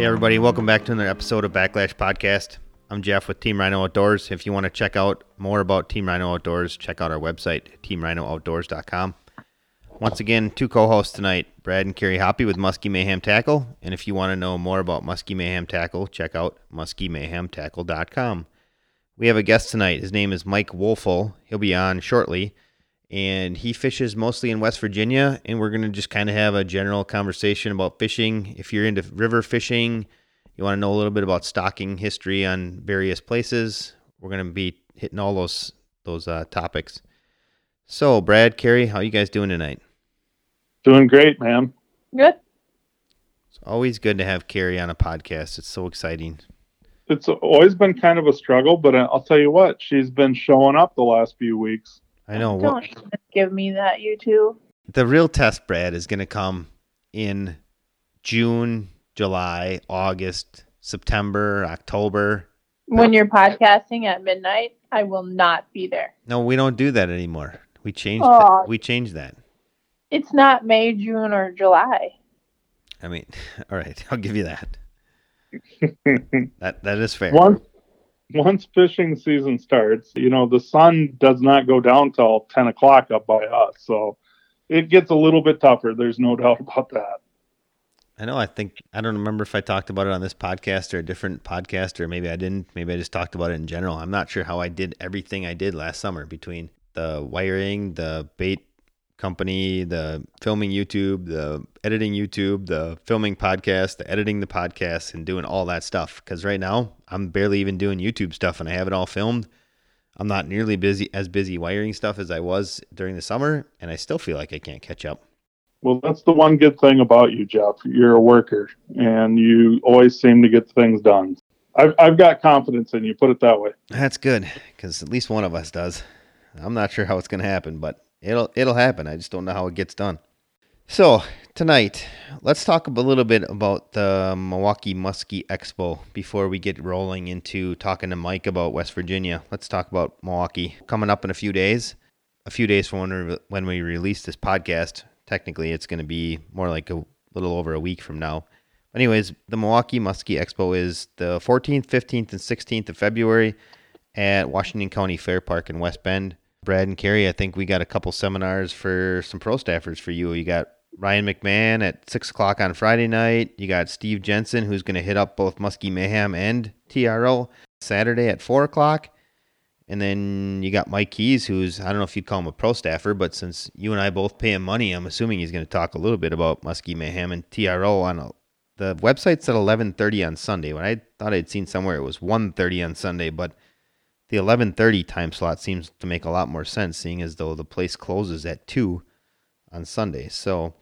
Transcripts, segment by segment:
Hey, everybody, welcome back to another episode of Backlash Podcast. I'm Jeff with Team Rhino Outdoors. If you want to check out more about Team Rhino Outdoors, check out our website, teamrhinooutdoors.com. Once again, two co hosts tonight, Brad and Carrie Hoppy with Muskie Mayhem Tackle. And if you want to know more about Muskie Mayhem Tackle, check out muskiemayhemtackle.com. We have a guest tonight. His name is Mike Wolfel. He'll be on shortly and he fishes mostly in West Virginia. And we're going to just kind of have a general conversation about fishing. If you're into river fishing, you want to know a little bit about stocking history on various places. We're going to be hitting all those those uh, topics. So, Brad, Carrie, how you guys doing tonight? Doing great, man. Good. It's always good to have Carrie on a podcast. It's so exciting. It's always been kind of a struggle, but I'll tell you what, she's been showing up the last few weeks. I know. Don't even give me that, you two. The real test, Brad, is going to come in June, July, August, September, October. When you're podcasting at midnight, I will not be there. No, we don't do that anymore. We changed. Aw. That. We changed that. It's not May, June, or July. I mean, all right, I'll give you that. That that is fair. once once fishing season starts, you know, the sun does not go down till ten o'clock up by us. So it gets a little bit tougher. There's no doubt about that. I know. I think I don't remember if I talked about it on this podcast or a different podcast, or maybe I didn't. Maybe I just talked about it in general. I'm not sure how I did everything I did last summer between the wiring, the bait company, the filming YouTube, the editing YouTube, the filming podcast, the editing the podcast, and doing all that stuff. Because right now I'm barely even doing YouTube stuff, and I have it all filmed. I'm not nearly busy as busy wiring stuff as I was during the summer, and I still feel like I can't catch up. Well, that's the one good thing about you, Jeff. You're a worker, and you always seem to get things done. I've I've got confidence in you. Put it that way. That's good because at least one of us does. I'm not sure how it's going to happen, but it'll it'll happen. I just don't know how it gets done. So tonight, let's talk a little bit about the Milwaukee Muskie Expo before we get rolling into talking to Mike about West Virginia. Let's talk about Milwaukee coming up in a few days. A few days from when we, when we release this podcast. Technically, it's going to be more like a little over a week from now. Anyways, the Milwaukee Muskie Expo is the 14th, 15th, and 16th of February at Washington County Fair Park in West Bend. Brad and Carrie, I think we got a couple seminars for some pro staffers for you. You got Ryan McMahon at six o'clock on Friday night. You got Steve Jensen, who's going to hit up both Muskie Mayhem and TRO Saturday at four o'clock. And then you got Mike Keys, who's I don't know if you'd call him a pro staffer, but since you and I both pay him money, I'm assuming he's going to talk a little bit about Muskie Mayhem and TRO on a, the website's at 11:30 on Sunday. When I thought I'd seen somewhere it was 1:30 on Sunday, but the 11:30 time slot seems to make a lot more sense, seeing as though the place closes at two on Sunday. So,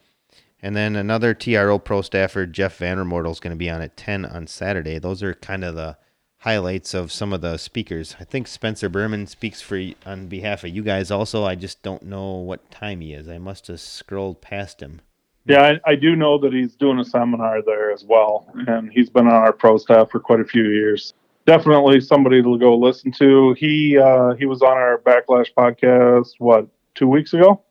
and then another TRO pro staffer, Jeff Vandermortel, is going to be on at 10 on Saturday. Those are kind of the highlights of some of the speakers. I think Spencer Berman speaks for on behalf of you guys also. I just don't know what time he is. I must have scrolled past him. Yeah, I, I do know that he's doing a seminar there as well, and he's been on our pro staff for quite a few years. Definitely somebody to go listen to. He uh, he was on our Backlash podcast what two weeks ago.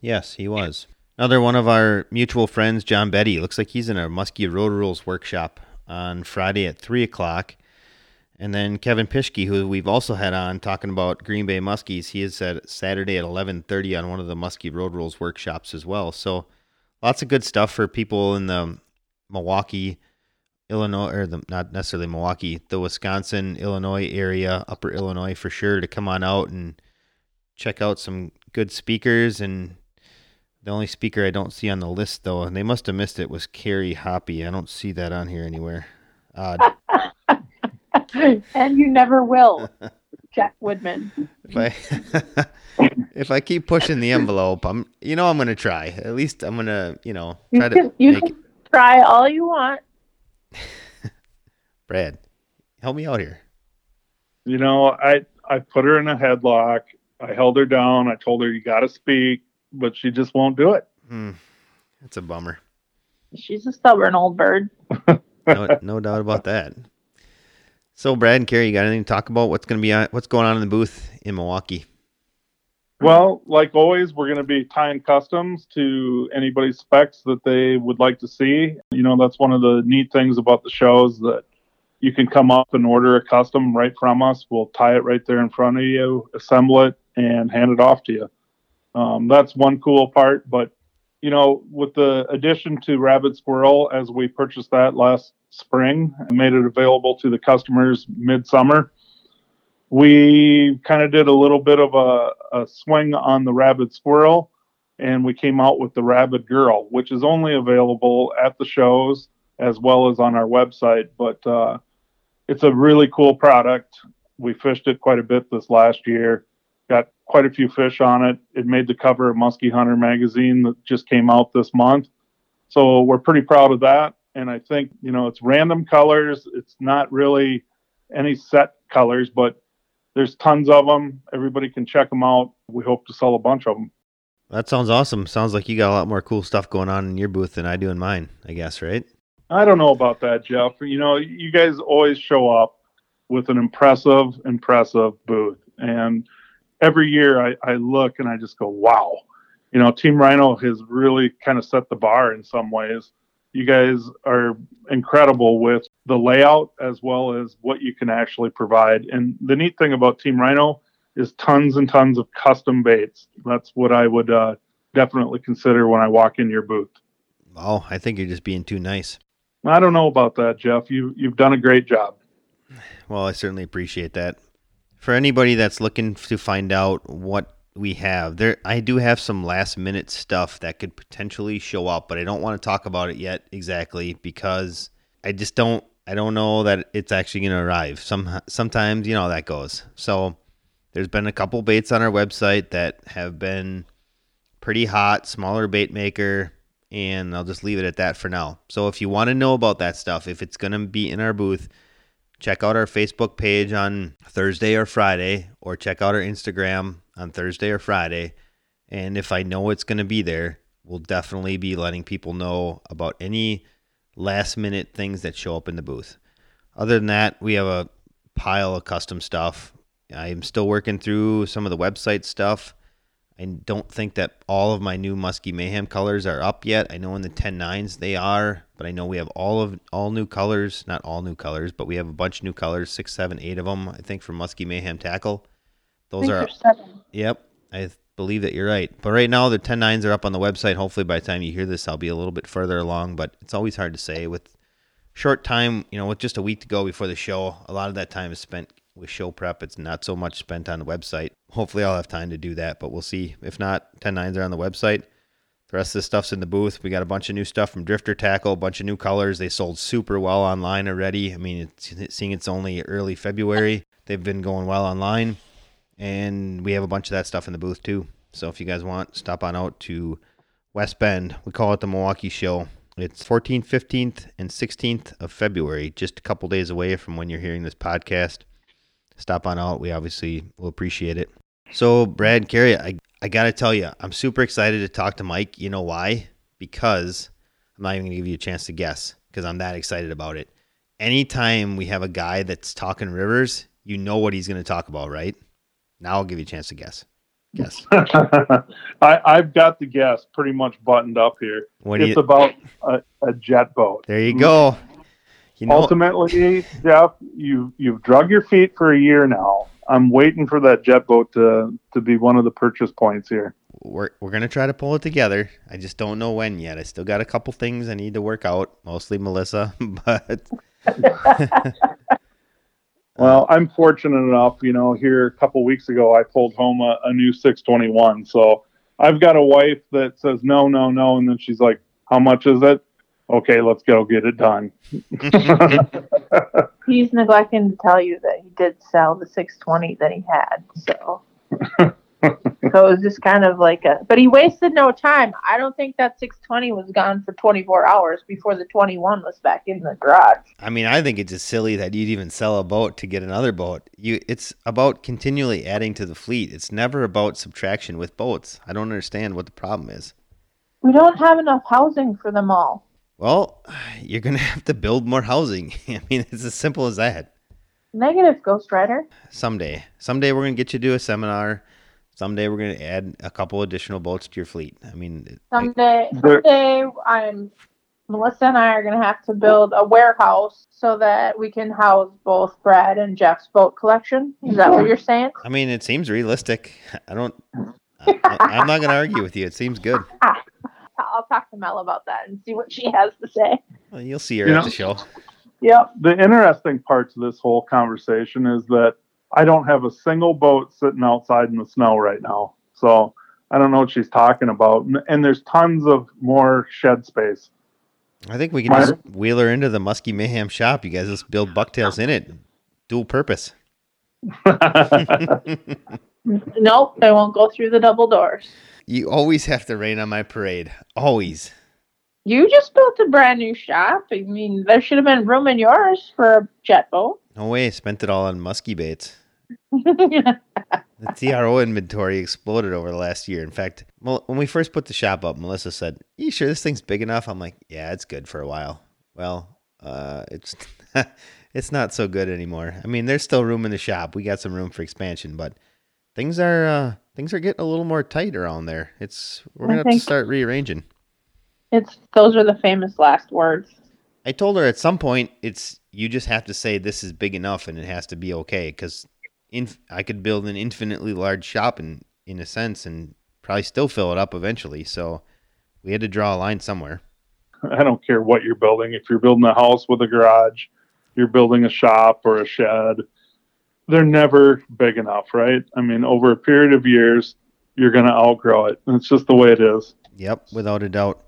Yes, he was. Another one of our mutual friends, John Betty. Looks like he's in our Muskie Road Rules workshop on Friday at three o'clock. And then Kevin Pischke, who we've also had on talking about Green Bay Muskies, he is at Saturday at eleven thirty on one of the Muskie Road Rules workshops as well. So lots of good stuff for people in the Milwaukee, Illinois, or the, not necessarily Milwaukee, the Wisconsin, Illinois area, Upper Illinois for sure to come on out and check out some good speakers. And the only speaker I don't see on the list though, and they must have missed it, was Carrie Hoppy. I don't see that on here anywhere. Odd. and you never will, Jack Woodman. if I if I keep pushing the envelope, I'm you know I'm gonna try. At least I'm gonna you know You try to can, you make can try all you want. Brad help me out here. You know, I I put her in a headlock. I held her down. I told her you got to speak, but she just won't do it. Hmm, that's a bummer. She's a stubborn old bird. No, no doubt about that. So Brad and Carrie, you got anything to talk about? What's gonna be on? What's going on in the booth in Milwaukee? Well, like always, we're going to be tying customs to anybody's specs that they would like to see. You know, that's one of the neat things about the shows that you can come up and order a custom right from us. We'll tie it right there in front of you, assemble it, and hand it off to you. Um, that's one cool part. But, you know, with the addition to Rabbit Squirrel, as we purchased that last spring and made it available to the customers midsummer, we kind of did a little bit of a, a swing on the Rabbit Squirrel and we came out with the Rabbit Girl, which is only available at the shows as well as on our website. But uh, it's a really cool product. We fished it quite a bit this last year. Got quite a few fish on it. It made the cover of Muskie Hunter magazine that just came out this month. So we're pretty proud of that. And I think, you know, it's random colors. It's not really any set colors, but there's tons of them. Everybody can check them out. We hope to sell a bunch of them. That sounds awesome. Sounds like you got a lot more cool stuff going on in your booth than I do in mine, I guess, right? I don't know about that, Jeff. You know, you guys always show up with an impressive, impressive booth. And every year I, I look and I just go, wow. You know, Team Rhino has really kind of set the bar in some ways. You guys are incredible with the layout as well as what you can actually provide. And the neat thing about Team Rhino is tons and tons of custom baits. That's what I would uh, definitely consider when I walk in your booth. Oh, I think you're just being too nice. I don't know about that, Jeff. You you've done a great job. Well, I certainly appreciate that. For anybody that's looking to find out what we have, there I do have some last minute stuff that could potentially show up, but I don't want to talk about it yet exactly because I just don't I don't know that it's actually going to arrive. Some sometimes, you know, that goes. So, there's been a couple baits on our website that have been pretty hot, smaller bait maker, and I'll just leave it at that for now. So if you want to know about that stuff, if it's going to be in our booth, check out our Facebook page on Thursday or Friday, or check out our Instagram on Thursday or Friday. And if I know it's going to be there, we'll definitely be letting people know about any last minute things that show up in the booth. Other than that, we have a pile of custom stuff. I'm still working through some of the website stuff. I don't think that all of my new Muskie Mayhem colors are up yet. I know in the 10.9s they are, but I know we have all of all new colors, not all new colors, but we have a bunch of new colors, six, seven, eight of them, I think, for Muskie Mayhem tackle. Those are seven. Yep, I believe that you're right. But right now the 10.9s are up on the website. Hopefully by the time you hear this, I'll be a little bit further along. But it's always hard to say with short time. You know, with just a week to go before the show, a lot of that time is spent with show prep. It's not so much spent on the website. Hopefully, I'll have time to do that, but we'll see. If not, 10.9s are on the website. The rest of the stuff's in the booth. We got a bunch of new stuff from Drifter Tackle, a bunch of new colors. They sold super well online already. I mean, it's, seeing it's only early February. They've been going well online. And we have a bunch of that stuff in the booth too. So if you guys want, stop on out to West Bend. We call it the Milwaukee Show. It's 14th, 15th, and 16th of February, just a couple days away from when you're hearing this podcast stop on out. We obviously will appreciate it. So, Brad, Carrie, I, I got to tell you, I'm super excited to talk to Mike. You know why? Because I'm not even going to give you a chance to guess because I'm that excited about it. Anytime we have a guy that's talking rivers, you know what he's going to talk about, right? Now I'll give you a chance to guess. Guess. I, I've got the guess pretty much buttoned up here. What it's you... about a, a jet boat. There you mm. go. You know, Ultimately, Jeff, you you've drug your feet for a year now. I'm waiting for that jet boat to to be one of the purchase points here. We're we're gonna try to pull it together. I just don't know when yet. I still got a couple things I need to work out, mostly Melissa, but. well, I'm fortunate enough, you know, here a couple weeks ago, I pulled home a, a new 621. So I've got a wife that says no, no, no, and then she's like, "How much is it?" okay, let's go get it done. He's neglecting to tell you that he did sell the 620 that he had. So, so it was just kind of like a, but he wasted no time. I don't think that 620 was gone for 24 hours before the 21 was back in the garage. I mean, I think it's just silly that you'd even sell a boat to get another boat. You, it's about continually adding to the fleet. It's never about subtraction with boats. I don't understand what the problem is. We don't have enough housing for them all. Well, you're going to have to build more housing. I mean, it's as simple as that. Negative, Ghost Rider. Someday. Someday we're going to get you to do a seminar. Someday we're going to add a couple additional boats to your fleet. I mean, someday, someday I'm Melissa and I are going to have to build a warehouse so that we can house both Brad and Jeff's boat collection. Is that what you're saying? I mean, it seems realistic. I don't. I, am not going to argue with you. It seems good. I'll talk to Mel about that and see what she has to say. Well, you'll see her you at know, the show. Yep. The interesting part to this whole conversation is that I don't have a single boat sitting outside in the snow right now. So I don't know what she's talking about. And there's tons of more shed space. I think we can just wheel her into the Muskie Mayhem shop. You guys just build bucktails in it, dual purpose. nope, I won't go through the double doors. You always have to rain on my parade. Always. You just built a brand new shop. I mean, there should have been room in yours for a jet boat. No way. Spent it all on muskie baits. the TRO inventory exploded over the last year. In fact, when we first put the shop up, Melissa said, "You sure this thing's big enough?" I'm like, "Yeah, it's good for a while." Well, uh, it's it's not so good anymore. I mean, there's still room in the shop. We got some room for expansion, but things are uh, things are getting a little more tight around there. It's we're gonna have to start rearranging. It's those are the famous last words. I told her at some point it's you just have to say this is big enough and it has to be okay because inf- I could build an infinitely large shop in in a sense and probably still fill it up eventually. So we had to draw a line somewhere. I don't care what you're building. If you're building a house with a garage, you're building a shop or a shed, they're never big enough, right? I mean, over a period of years, you're going to outgrow it. It's just the way it is. Yep, without a doubt.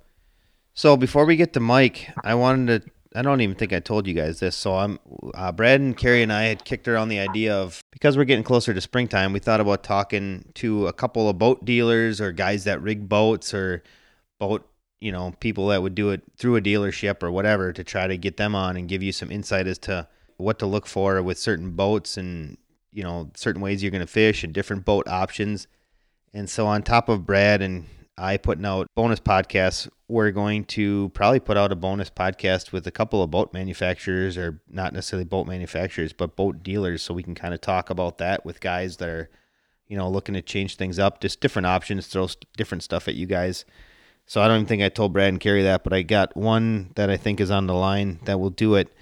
So before we get to Mike, I wanted to I don't even think I told you guys this. So I'm uh, Brad and Carrie and I had kicked around the idea of because we're getting closer to springtime, we thought about talking to a couple of boat dealers or guys that rig boats or boat, you know, people that would do it through a dealership or whatever to try to get them on and give you some insight as to what to look for with certain boats and you know certain ways you're going to fish and different boat options. And so on top of Brad and I putting out bonus podcasts. We're going to probably put out a bonus podcast with a couple of boat manufacturers, or not necessarily boat manufacturers, but boat dealers, so we can kind of talk about that with guys that are, you know, looking to change things up, just different options, throw different stuff at you guys. So I don't even think I told Brad and Carrie that, but I got one that I think is on the line that will do it.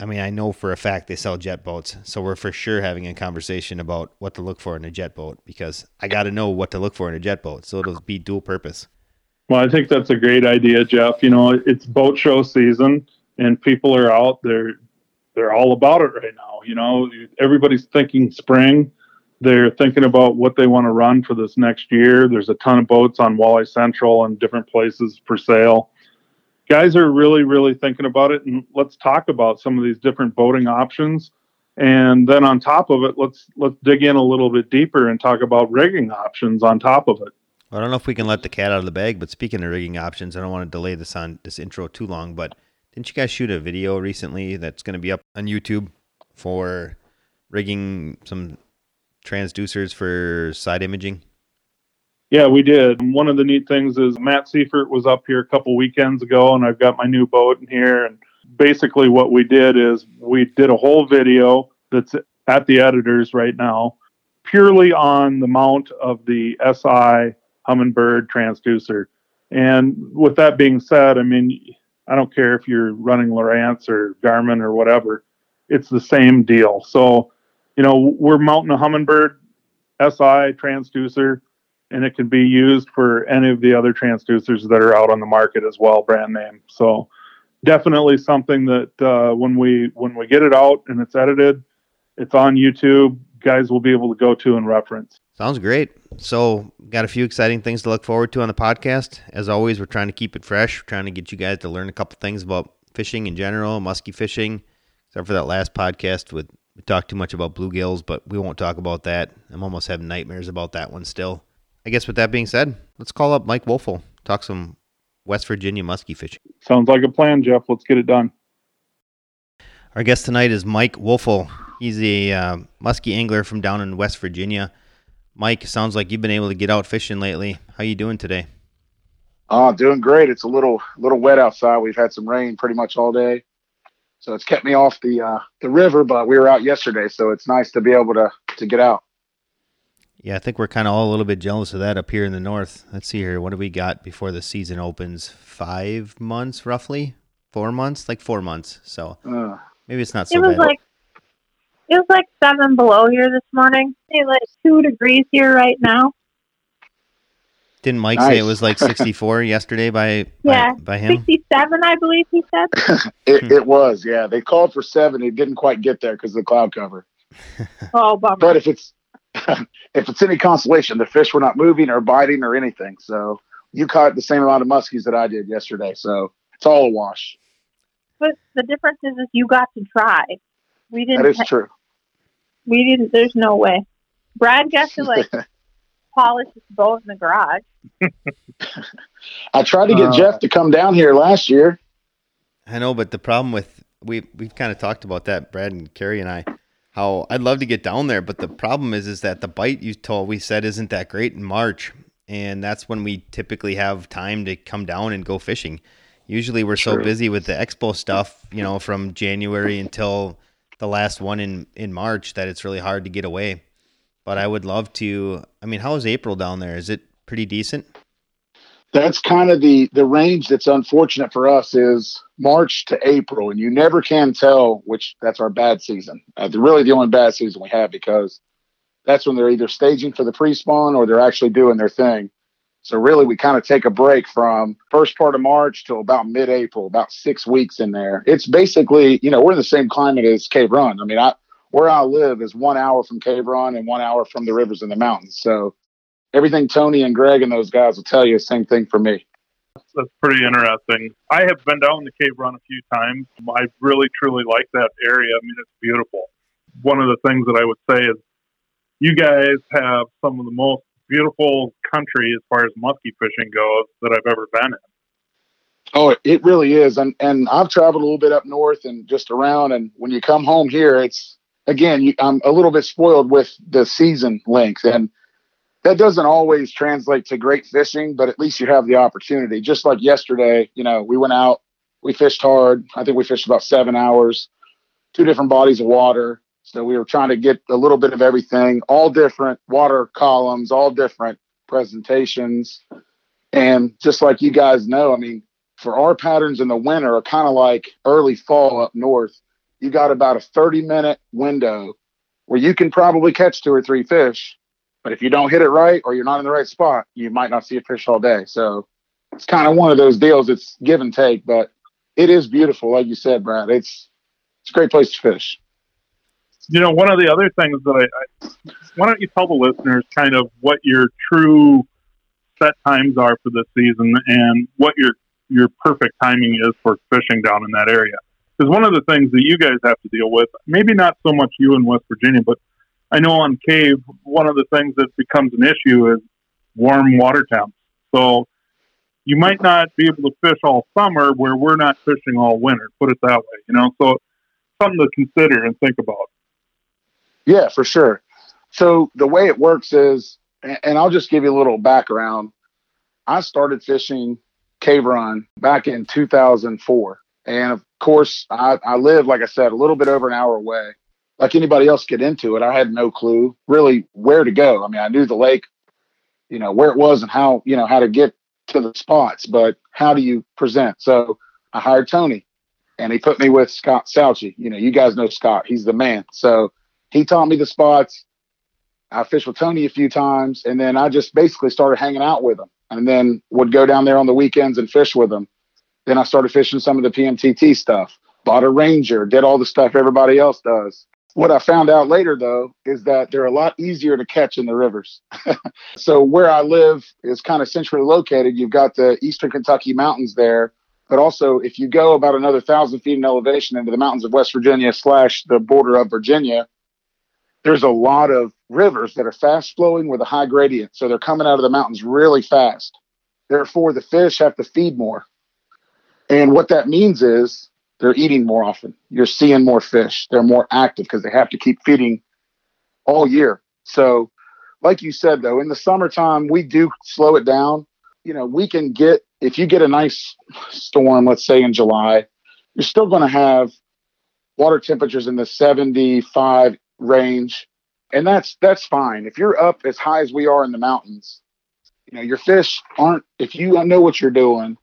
I mean, I know for a fact they sell jet boats, so we're for sure having a conversation about what to look for in a jet boat because I got to know what to look for in a jet boat, so it'll be dual purpose. Well, I think that's a great idea, Jeff. You know, it's boat show season, and people are out there. They're all about it right now. You know, everybody's thinking spring. They're thinking about what they want to run for this next year. There's a ton of boats on Walleye Central and different places for sale guys are really, really thinking about it. And let's talk about some of these different boating options. And then on top of it, let's let's dig in a little bit deeper and talk about rigging options on top of it. I don't know if we can let the cat out of the bag, but speaking of rigging options, I don't want to delay this on this intro too long. But didn't you guys shoot a video recently that's going to be up on YouTube for rigging some transducers for side imaging? Yeah, we did. One of the neat things is Matt Seifert was up here a couple weekends ago, and I've got my new boat in here. And basically, what we did is we did a whole video that's at the editors right now, purely on the mount of the SI Humminbird transducer. And with that being said, I mean, I don't care if you're running Lowrance or Garmin or whatever, it's the same deal. So, you know, we're mounting a Humminbird SI transducer and it can be used for any of the other transducers that are out on the market as well, brand name. So definitely something that uh, when we when we get it out and it's edited, it's on YouTube. Guys will be able to go to and reference. Sounds great. So, got a few exciting things to look forward to on the podcast. As always, we're trying to keep it fresh. We're trying to get you guys to learn a couple things about fishing in general, musky fishing. Except for that last podcast with we talked too much about bluegills, but we won't talk about that. I'm almost having nightmares about that one still. I guess with that being said, let's call up Mike Wolfel, talk some West Virginia muskie fishing. Sounds like a plan, Jeff. Let's get it done. Our guest tonight is Mike Wolfel. He's a uh, muskie angler from down in West Virginia. Mike, sounds like you've been able to get out fishing lately. How you doing today? Oh, doing great. It's a little little wet outside. We've had some rain pretty much all day, so it's kept me off the uh, the river. But we were out yesterday, so it's nice to be able to to get out. Yeah, I think we're kind of all a little bit jealous of that up here in the north. Let's see here. What do we got before the season opens? Five months, roughly? Four months? Like four months. So Uh, maybe it's not so it was bad. like it was like seven below here this morning. It's like two degrees here right now. Didn't Mike say it was like 64 yesterday by, Yeah, by by him? Sixty-seven, I believe he said. it, it was, yeah. They called for seven. It didn't quite get there because of the cloud cover. Oh, bummer. But if it's if it's any consolation, the fish were not moving or biting or anything. So you caught the same amount of muskies that I did yesterday. So it's all a wash. But the difference is, is you got to try. We didn't. is true. we didn't. There's no way. Brad got to like polish his boat in the garage. I tried to get Uh, Jeff to come down here last year. I know, but the problem with we we've kind of talked about that, Brad and Carrie and I, how I'd love to get down there, but the problem is is that the bite you told we said isn't that great in March, and that's when we typically have time to come down and go fishing. Usually we're so busy with the expo stuff, you know, from January until the last one in in March that it's really hard to get away. But I would love to. I mean, how is April down there? Is it pretty decent? That's kind of the the range that's unfortunate for us is March to April, and you never can tell which that's our bad season. Uh, really, the only bad season we have because that's when they're either staging for the pre-spawn or they're actually doing their thing. So really, we kind of take a break from first part of March till about mid-April, about six weeks in there. It's basically, you know, we're in the same climate as Cave Run. I mean, I where I live is one hour from Cave Run and one hour from the rivers and the mountains. So everything Tony and Greg and those guys will tell you, same thing for me. That's pretty interesting. I have been down the Cave Run a few times. I really truly like that area. I mean, it's beautiful. One of the things that I would say is you guys have some of the most beautiful country as far as muskie fishing goes that I've ever been in. Oh, it really is. And and I've traveled a little bit up north and just around. And when you come home here, it's again, you, I'm a little bit spoiled with the season length, and that doesn't always translate to great fishing. But at least you have the opportunity. Just like yesterday, you know, we went out, we fished hard. I think we fished about seven hours, two different bodies of water. So we were trying to get a little bit of everything, all different water columns, all different presentations. And just like you guys know, I mean, for our patterns in the winter are kind of like early fall up north. You got about a 30 minute window where you can probably catch two or three fish. But if you don't hit it right or you're not in the right spot, you might not see a fish all day. So it's kind of one of those deals. It's give and take, but it is beautiful. Like you said, Brad, it's, it's a great place to fish. You know, one of the other things that I, I why don't you tell the listeners kind of what your true set times are for this season and what your your perfect timing is for fishing down in that area? Because one of the things that you guys have to deal with, maybe not so much you in West Virginia, but I know on Cave, one of the things that becomes an issue is warm water temps. So you might not be able to fish all summer where we're not fishing all winter. Put it that way, you know. So something to consider and think about. Yeah, for sure. So the way it works is, and I'll just give you a little background. I started fishing cave run back in 2004. And of course, I, I live, like I said, a little bit over an hour away. Like anybody else get into it, I had no clue really where to go. I mean, I knew the lake, you know, where it was and how, you know, how to get to the spots, but how do you present? So I hired Tony and he put me with Scott Salchi. You know, you guys know Scott, he's the man. So he taught me the spots. I fished with Tony a few times, and then I just basically started hanging out with him, and then would go down there on the weekends and fish with him. Then I started fishing some of the PMTT stuff. Bought a Ranger, did all the stuff everybody else does. What I found out later, though, is that they're a lot easier to catch in the rivers. so where I live is kind of centrally located. You've got the Eastern Kentucky mountains there, but also if you go about another thousand feet in elevation into the mountains of West Virginia slash the border of Virginia, there's a lot of rivers that are fast flowing with a high gradient. So they're coming out of the mountains really fast. Therefore, the fish have to feed more. And what that means is they're eating more often. You're seeing more fish. They're more active because they have to keep feeding all year. So, like you said, though, in the summertime, we do slow it down. You know, we can get, if you get a nice storm, let's say in July, you're still going to have water temperatures in the 75 range And that's that's fine. If you're up as high as we are in the mountains, you know, your fish aren't if you know what you're doing,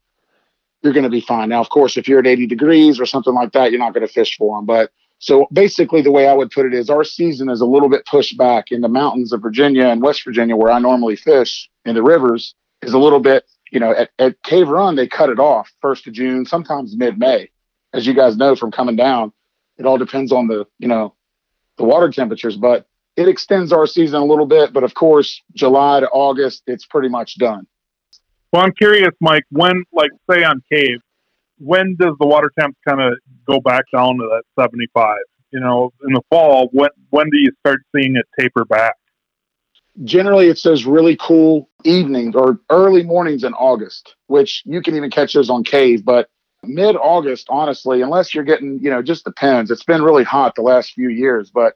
you're going to be fine. Now, of course, if you're at 80 degrees or something like that, you're not going to fish for them. But so basically, the way I would put it is our season is a little bit pushed back in the mountains of Virginia and West Virginia, where I normally fish in the rivers, is a little bit, you know, at, at Cave Run, they cut it off first of June, sometimes mid May. As you guys know from coming down, it all depends on the, you know, the water temperatures, but it extends our season a little bit. But of course, July to August, it's pretty much done. Well, I'm curious, Mike, when, like, say on Cave, when does the water temp kind of go back down to that 75? You know, in the fall, when when do you start seeing it taper back? Generally, it's those really cool evenings or early mornings in August, which you can even catch those on Cave. But mid August, honestly, unless you're getting, you know, just depends. It's been really hot the last few years, but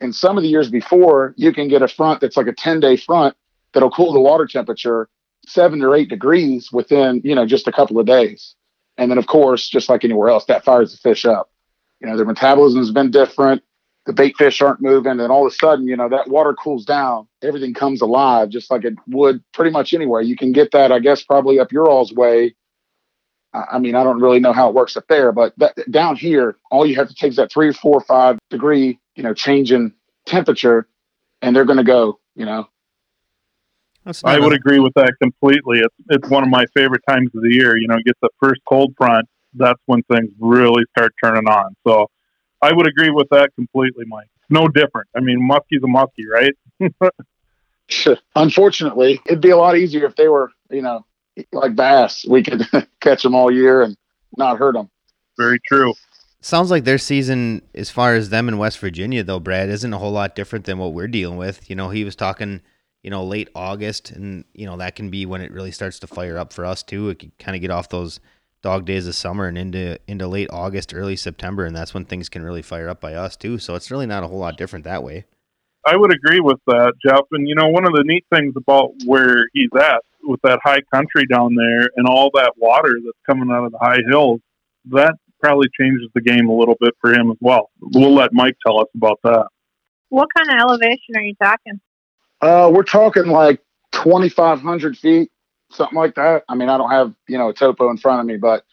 in some of the years before, you can get a front that's like a 10 day front that'll cool the water temperature seven or eight degrees within, you know, just a couple of days. And then, of course, just like anywhere else, that fires the fish up. You know, their metabolism has been different. The bait fish aren't moving. And all of a sudden, you know, that water cools down. Everything comes alive just like it would pretty much anywhere. You can get that, I guess, probably up your all's way. I mean, I don't really know how it works up there, but that, down here, all you have to take is that three, four, five degree, you know, change in temperature, and they're going to go, you know, I would agree with that completely. It's it's one of my favorite times of the year. You know, get the first cold front. That's when things really start turning on. So I would agree with that completely, Mike. It's no different. I mean, muskie's a muskie, right? Unfortunately, it'd be a lot easier if they were, you know, like bass. We could catch them all year and not hurt them. Very true. Sounds like their season, as far as them in West Virginia, though, Brad, isn't a whole lot different than what we're dealing with. You know, he was talking you know, late August, and you know that can be when it really starts to fire up for us too. It can kind of get off those dog days of summer and into into late August, early September, and that's when things can really fire up by us too. So it's really not a whole lot different that way. I would agree with that, Jeff. And you know, one of the neat things about where he's at with that high country down there and all that water that's coming out of the high hills, that probably changes the game a little bit for him as well. We'll let Mike tell us about that. What kind of elevation are you talking? Uh, we're talking like 2,500 feet, something like that. I mean, I don't have, you know, a topo in front of me, but,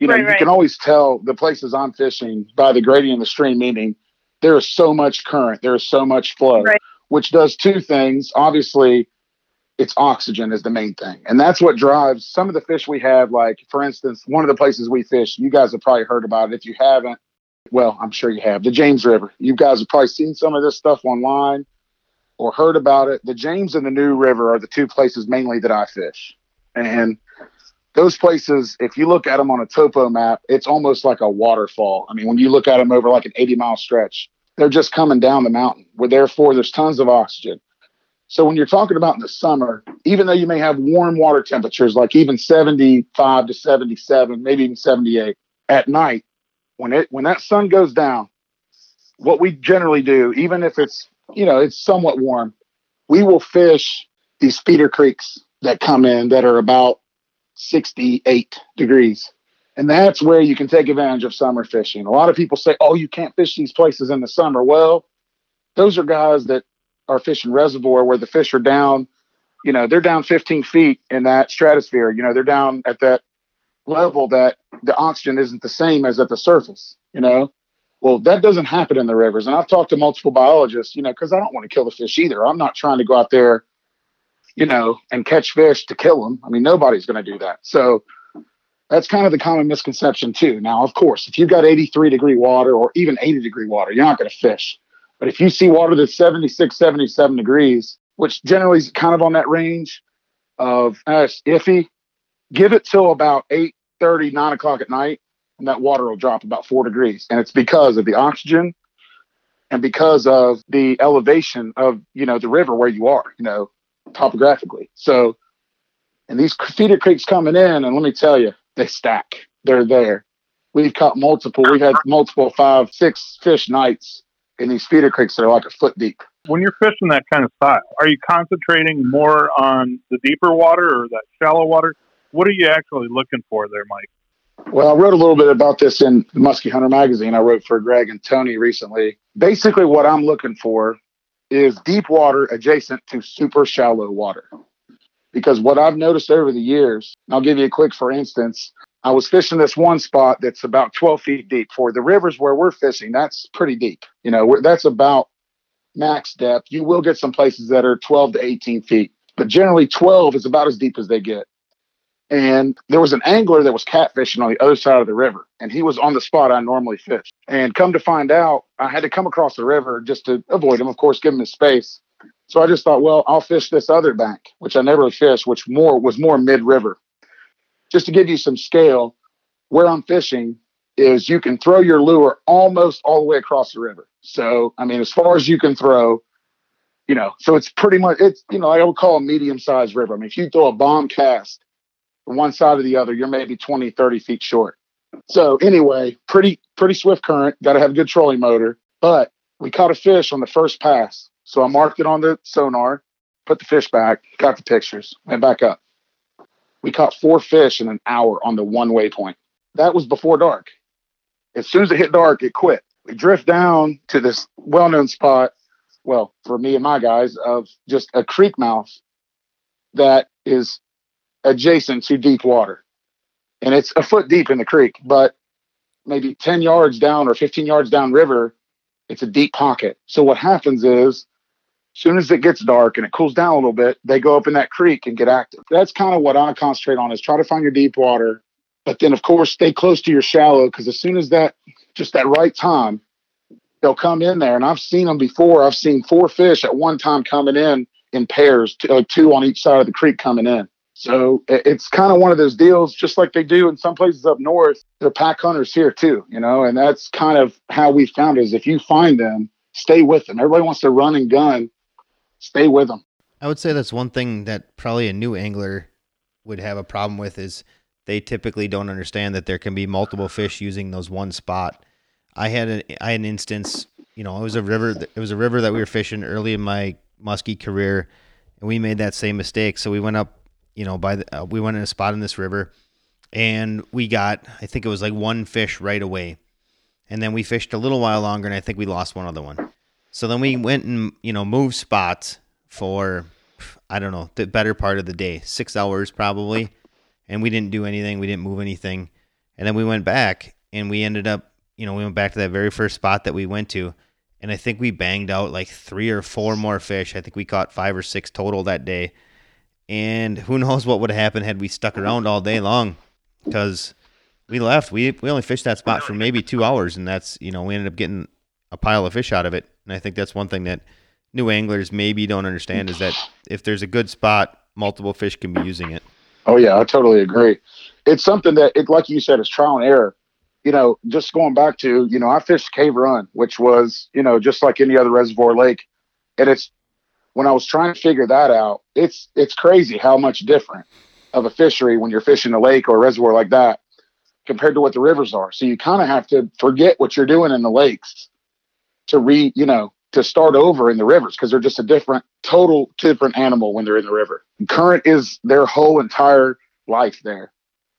you know, right, you right. can always tell the places I'm fishing by the gradient of the stream, meaning there is so much current, there is so much flow, right. which does two things. Obviously, it's oxygen is the main thing. And that's what drives some of the fish we have. Like, for instance, one of the places we fish, you guys have probably heard about it. If you haven't, well, I'm sure you have, the James River. You guys have probably seen some of this stuff online or heard about it, the James and the New River are the two places mainly that I fish. And those places, if you look at them on a topo map, it's almost like a waterfall. I mean, when you look at them over like an 80 mile stretch, they're just coming down the mountain where therefore there's tons of oxygen. So when you're talking about in the summer, even though you may have warm water temperatures, like even 75 to 77, maybe even 78 at night, when it when that sun goes down, what we generally do, even if it's you know, it's somewhat warm. We will fish these feeder creeks that come in that are about 68 degrees. And that's where you can take advantage of summer fishing. A lot of people say, oh, you can't fish these places in the summer. Well, those are guys that are fishing reservoir where the fish are down, you know, they're down 15 feet in that stratosphere. You know, they're down at that level that the oxygen isn't the same as at the surface, you know. Well, that doesn't happen in the rivers. And I've talked to multiple biologists, you know, because I don't want to kill the fish either. I'm not trying to go out there, you know, and catch fish to kill them. I mean, nobody's going to do that. So that's kind of the common misconception, too. Now, of course, if you've got 83 degree water or even 80 degree water, you're not going to fish. But if you see water that's 76, 77 degrees, which generally is kind of on that range of uh, iffy, give it till about 8 30, 9 o'clock at night and that water will drop about four degrees. And it's because of the oxygen and because of the elevation of, you know, the river where you are, you know, topographically. So, and these feeder creeks coming in, and let me tell you, they stack. They're there. We've caught multiple, we've had multiple five, six fish nights in these feeder creeks that are like a foot deep. When you're fishing that kind of style, are you concentrating more on the deeper water or that shallow water? What are you actually looking for there, Mike? Well, I wrote a little bit about this in Muskie Hunter magazine. I wrote for Greg and Tony recently. Basically, what I'm looking for is deep water adjacent to super shallow water. Because what I've noticed over the years, I'll give you a quick for instance, I was fishing this one spot that's about 12 feet deep. For the rivers where we're fishing, that's pretty deep. You know, that's about max depth. You will get some places that are 12 to 18 feet, but generally 12 is about as deep as they get. And there was an angler that was catfishing on the other side of the river, and he was on the spot I normally fish. And come to find out, I had to come across the river just to avoid him, of course, give him his space. So I just thought, well, I'll fish this other bank, which I never fished, which more was more mid-river. Just to give you some scale, where I'm fishing is you can throw your lure almost all the way across the river. So I mean, as far as you can throw, you know, so it's pretty much it's you know I would call a medium-sized river. I mean, if you throw a bomb cast one side to the other, you're maybe 20, 30 feet short. So anyway, pretty pretty swift current. Got to have a good trolling motor. But we caught a fish on the first pass, so I marked it on the sonar, put the fish back, got the pictures, went back up. We caught four fish in an hour on the one waypoint. That was before dark. As soon as it hit dark, it quit. We drift down to this well-known spot. Well, for me and my guys, of just a creek mouth that is adjacent to deep water. And it's a foot deep in the creek, but maybe 10 yards down or 15 yards down river, it's a deep pocket. So what happens is, as soon as it gets dark and it cools down a little bit, they go up in that creek and get active. That's kind of what I concentrate on is try to find your deep water, but then of course stay close to your shallow because as soon as that just that right time, they'll come in there. And I've seen them before. I've seen four fish at one time coming in in pairs, like uh, two on each side of the creek coming in. So it's kind of one of those deals, just like they do in some places up north. They're pack hunters here too, you know, and that's kind of how we found is if you find them, stay with them. Everybody wants to run and gun, stay with them. I would say that's one thing that probably a new angler would have a problem with is they typically don't understand that there can be multiple fish using those one spot. I had an I had an instance, you know, it was a river. It was a river that we were fishing early in my muskie career, and we made that same mistake. So we went up you know, by the, uh, we went in a spot in this river and we got, I think it was like one fish right away. And then we fished a little while longer and I think we lost one other one. So then we went and, you know, moved spots for, I don't know, the better part of the day, six hours probably. And we didn't do anything. We didn't move anything. And then we went back and we ended up, you know, we went back to that very first spot that we went to. And I think we banged out like three or four more fish. I think we caught five or six total that day and who knows what would have happened had we stuck around all day long because we left. We we only fished that spot for maybe two hours, and that's you know we ended up getting a pile of fish out of it. And I think that's one thing that new anglers maybe don't understand is that if there's a good spot, multiple fish can be using it. Oh yeah, I totally agree. It's something that it like you said, it's trial and error. You know, just going back to you know, I fished Cave Run, which was you know just like any other reservoir lake, and it's when I was trying to figure that out, it's it's crazy how much different of a fishery when you're fishing a lake or a reservoir like that compared to what the rivers are. So you kind of have to forget what you're doing in the lakes to re, you know, to start over in the rivers because they're just a different, total different animal when they're in the river. current is their whole entire life there.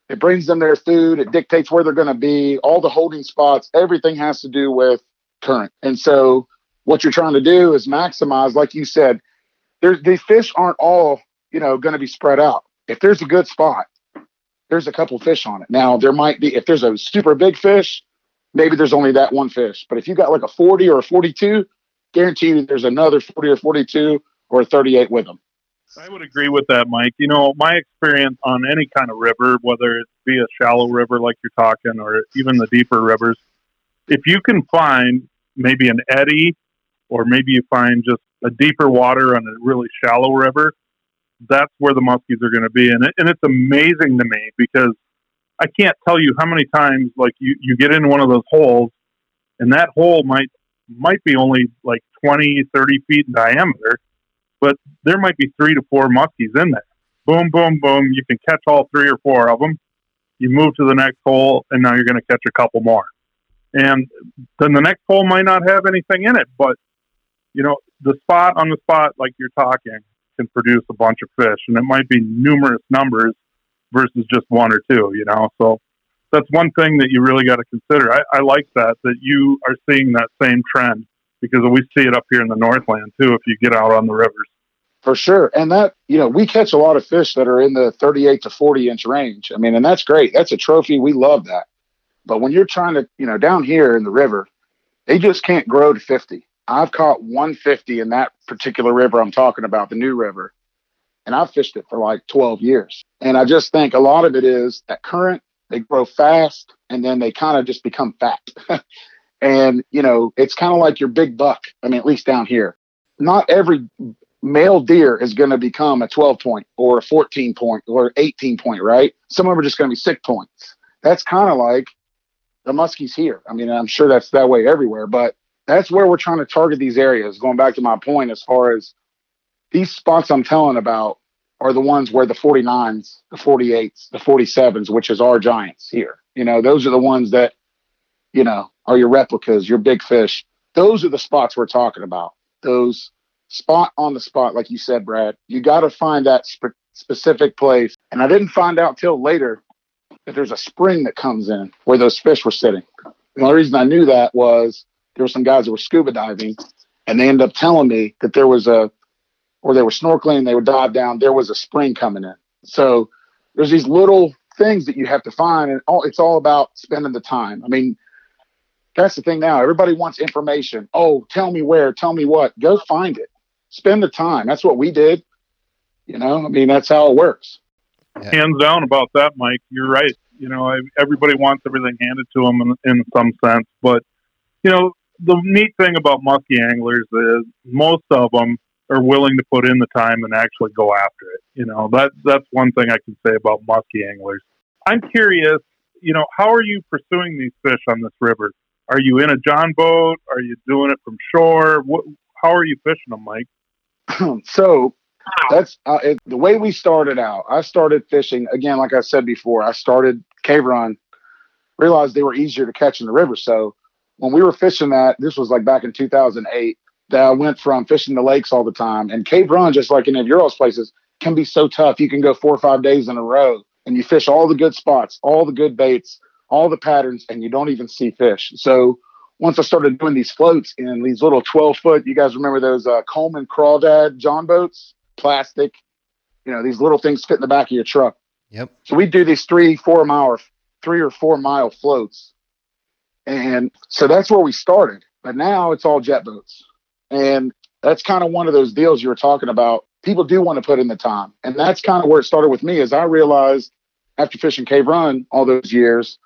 It brings them their food. It dictates where they're going to be. All the holding spots, everything has to do with current. And so what you're trying to do is maximize, like you said, there's the fish aren't all you know going to be spread out. If there's a good spot, there's a couple fish on it. Now there might be if there's a super big fish, maybe there's only that one fish. But if you got like a 40 or a 42, guarantee you there's another 40 or 42 or 38 with them. I would agree with that, Mike. You know, my experience on any kind of river, whether it be a shallow river like you're talking or even the deeper rivers, if you can find maybe an eddy or maybe you find just a deeper water on a really shallow river, that's where the muskies are going to be. And, it, and it's amazing to me because I can't tell you how many times like you, you get in one of those holes and that hole might might be only like 20, 30 feet in diameter, but there might be three to four muskies in there. Boom, boom, boom. You can catch all three or four of them. You move to the next hole, and now you're going to catch a couple more. And then the next hole might not have anything in it, but you know, the spot on the spot, like you're talking, can produce a bunch of fish, and it might be numerous numbers versus just one or two. You know, so that's one thing that you really got to consider. I, I like that that you are seeing that same trend because we see it up here in the Northland too. If you get out on the rivers, for sure. And that you know we catch a lot of fish that are in the 38 to 40 inch range. I mean, and that's great. That's a trophy. We love that. But when you're trying to, you know, down here in the river, they just can't grow to 50. I've caught 150 in that particular river I'm talking about, the new river, and I've fished it for like 12 years. And I just think a lot of it is that current, they grow fast and then they kind of just become fat. and, you know, it's kind of like your big buck. I mean, at least down here, not every male deer is going to become a 12 point or a 14 point or 18 point, right? Some of them are just going to be six points. That's kind of like the muskies here. I mean, I'm sure that's that way everywhere, but that's where we're trying to target these areas. Going back to my point, as far as these spots I'm telling about are the ones where the 49s, the 48s, the 47s, which is our giants here. You know, those are the ones that, you know, are your replicas, your big fish. Those are the spots we're talking about. Those spot on the spot, like you said, Brad. You got to find that spe- specific place. And I didn't find out till later that there's a spring that comes in where those fish were sitting. The only reason I knew that was there were some guys that were scuba diving and they ended up telling me that there was a, or they were snorkeling, they would dive down, there was a spring coming in. So there's these little things that you have to find and all, it's all about spending the time. I mean, that's the thing now. Everybody wants information. Oh, tell me where, tell me what. Go find it. Spend the time. That's what we did. You know, I mean, that's how it works. Yeah. Hands down about that, Mike. You're right. You know, everybody wants everything handed to them in, in some sense, but you know, the neat thing about muskie anglers is most of them are willing to put in the time and actually go after it. You know, that that's one thing I can say about muskie anglers. I'm curious, you know, how are you pursuing these fish on this river? Are you in a John boat? Are you doing it from shore? What, how are you fishing them, Mike? so that's uh, it, the way we started out. I started fishing again, like I said before. I started cave run, realized they were easier to catch in the river. So when we were fishing that, this was like back in 2008, that I went from fishing the lakes all the time. And Cave Run, just like any of your places, can be so tough. You can go four or five days in a row and you fish all the good spots, all the good baits, all the patterns, and you don't even see fish. So once I started doing these floats in these little 12 foot, you guys remember those uh, Coleman Crawdad John boats, plastic, you know, these little things fit in the back of your truck. Yep. So we do these three, four mile, three or four mile floats and so that's where we started. But now it's all jet boats. And that's kind of one of those deals you were talking about. People do want to put in the time. And that's kind of where it started with me is I realized after fishing Cave Run all those years,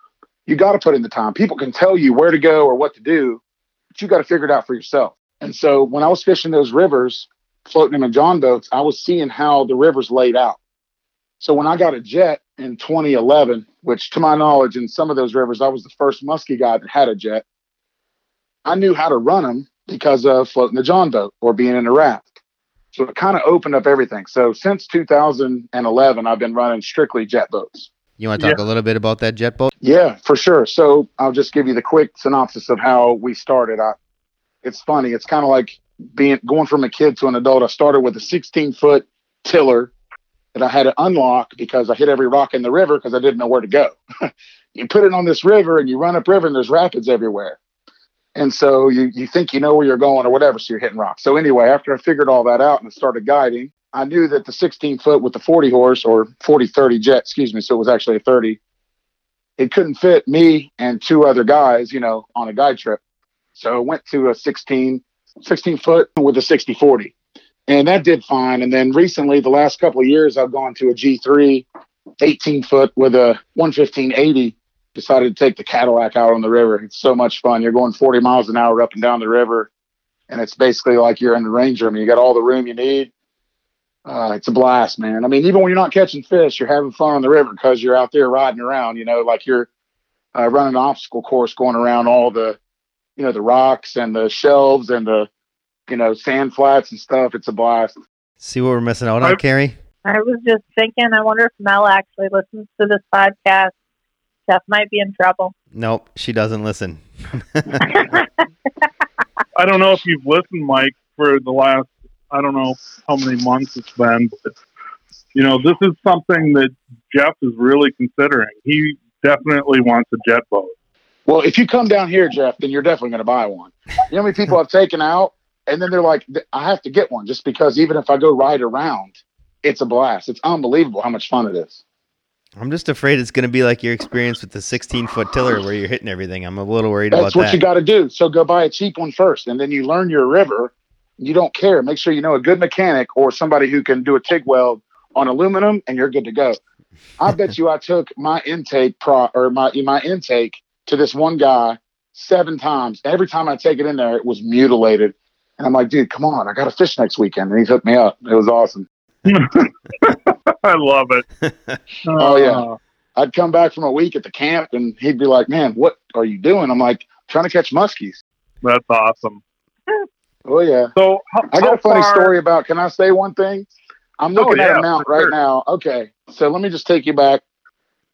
you got to put in the time. People can tell you where to go or what to do, but you got to figure it out for yourself. And so when I was fishing those rivers, floating in the John boats, I was seeing how the rivers laid out. So when I got a jet in 2011, which to my knowledge, in some of those rivers, I was the first muskie guy that had a jet. I knew how to run them because of floating the John boat or being in a raft. So it kind of opened up everything. So since 2011, I've been running strictly jet boats. You want to talk yeah. a little bit about that jet boat? Yeah, for sure. So I'll just give you the quick synopsis of how we started. I, it's funny. It's kind of like being going from a kid to an adult. I started with a 16 foot tiller that I had to unlock because I hit every rock in the river because I didn't know where to go. you put it on this river and you run up river and there's rapids everywhere. And so you, you think you know where you're going or whatever, so you're hitting rocks. So anyway, after I figured all that out and started guiding, I knew that the 16 foot with the 40 horse or 40 30 jet, excuse me, so it was actually a 30, it couldn't fit me and two other guys, you know, on a guide trip. So I went to a 16, 16 foot with a 60 40 and that did fine. And then recently, the last couple of years, I've gone to a G3 18 foot with a 11580. Decided to take the Cadillac out on the river. It's so much fun. You're going 40 miles an hour up and down the river, and it's basically like you're in the Ranger. I mean, you got all the room you need. Uh, it's a blast, man. I mean, even when you're not catching fish, you're having fun on the river because you're out there riding around. You know, like you're uh, running an obstacle course, going around all the, you know, the rocks and the shelves and the you know, sand flats and stuff. It's a blast. See what we're missing out on, Carrie? I was just thinking, I wonder if Mel actually listens to this podcast. Jeff might be in trouble. Nope, she doesn't listen. I don't know if you've listened, Mike, for the last, I don't know how many months it's been, but, you know, this is something that Jeff is really considering. He definitely wants a jet boat. Well, if you come down here, Jeff, then you're definitely going to buy one. You know how many people I've taken out, and then they're like, I have to get one just because even if I go right around, it's a blast. It's unbelievable how much fun it is. I'm just afraid it's going to be like your experience with the 16 foot tiller where you're hitting everything. I'm a little worried That's about that. That's what you got to do. So go buy a cheap one first, and then you learn your river. You don't care. Make sure you know a good mechanic or somebody who can do a TIG weld on aluminum, and you're good to go. I bet you I took my intake pro or my my intake to this one guy seven times. Every time I take it in there, it was mutilated. And I'm like, dude, come on, I got to fish next weekend. And he hooked me up. It was awesome. I love it. Oh, yeah. I'd come back from a week at the camp and he'd be like, man, what are you doing? I'm like, trying to catch muskies. That's awesome. Oh, yeah. So how, I got a funny far- story about. Can I say one thing? I'm Oh, looking at a mount right sure. now. Okay, so let me just take you back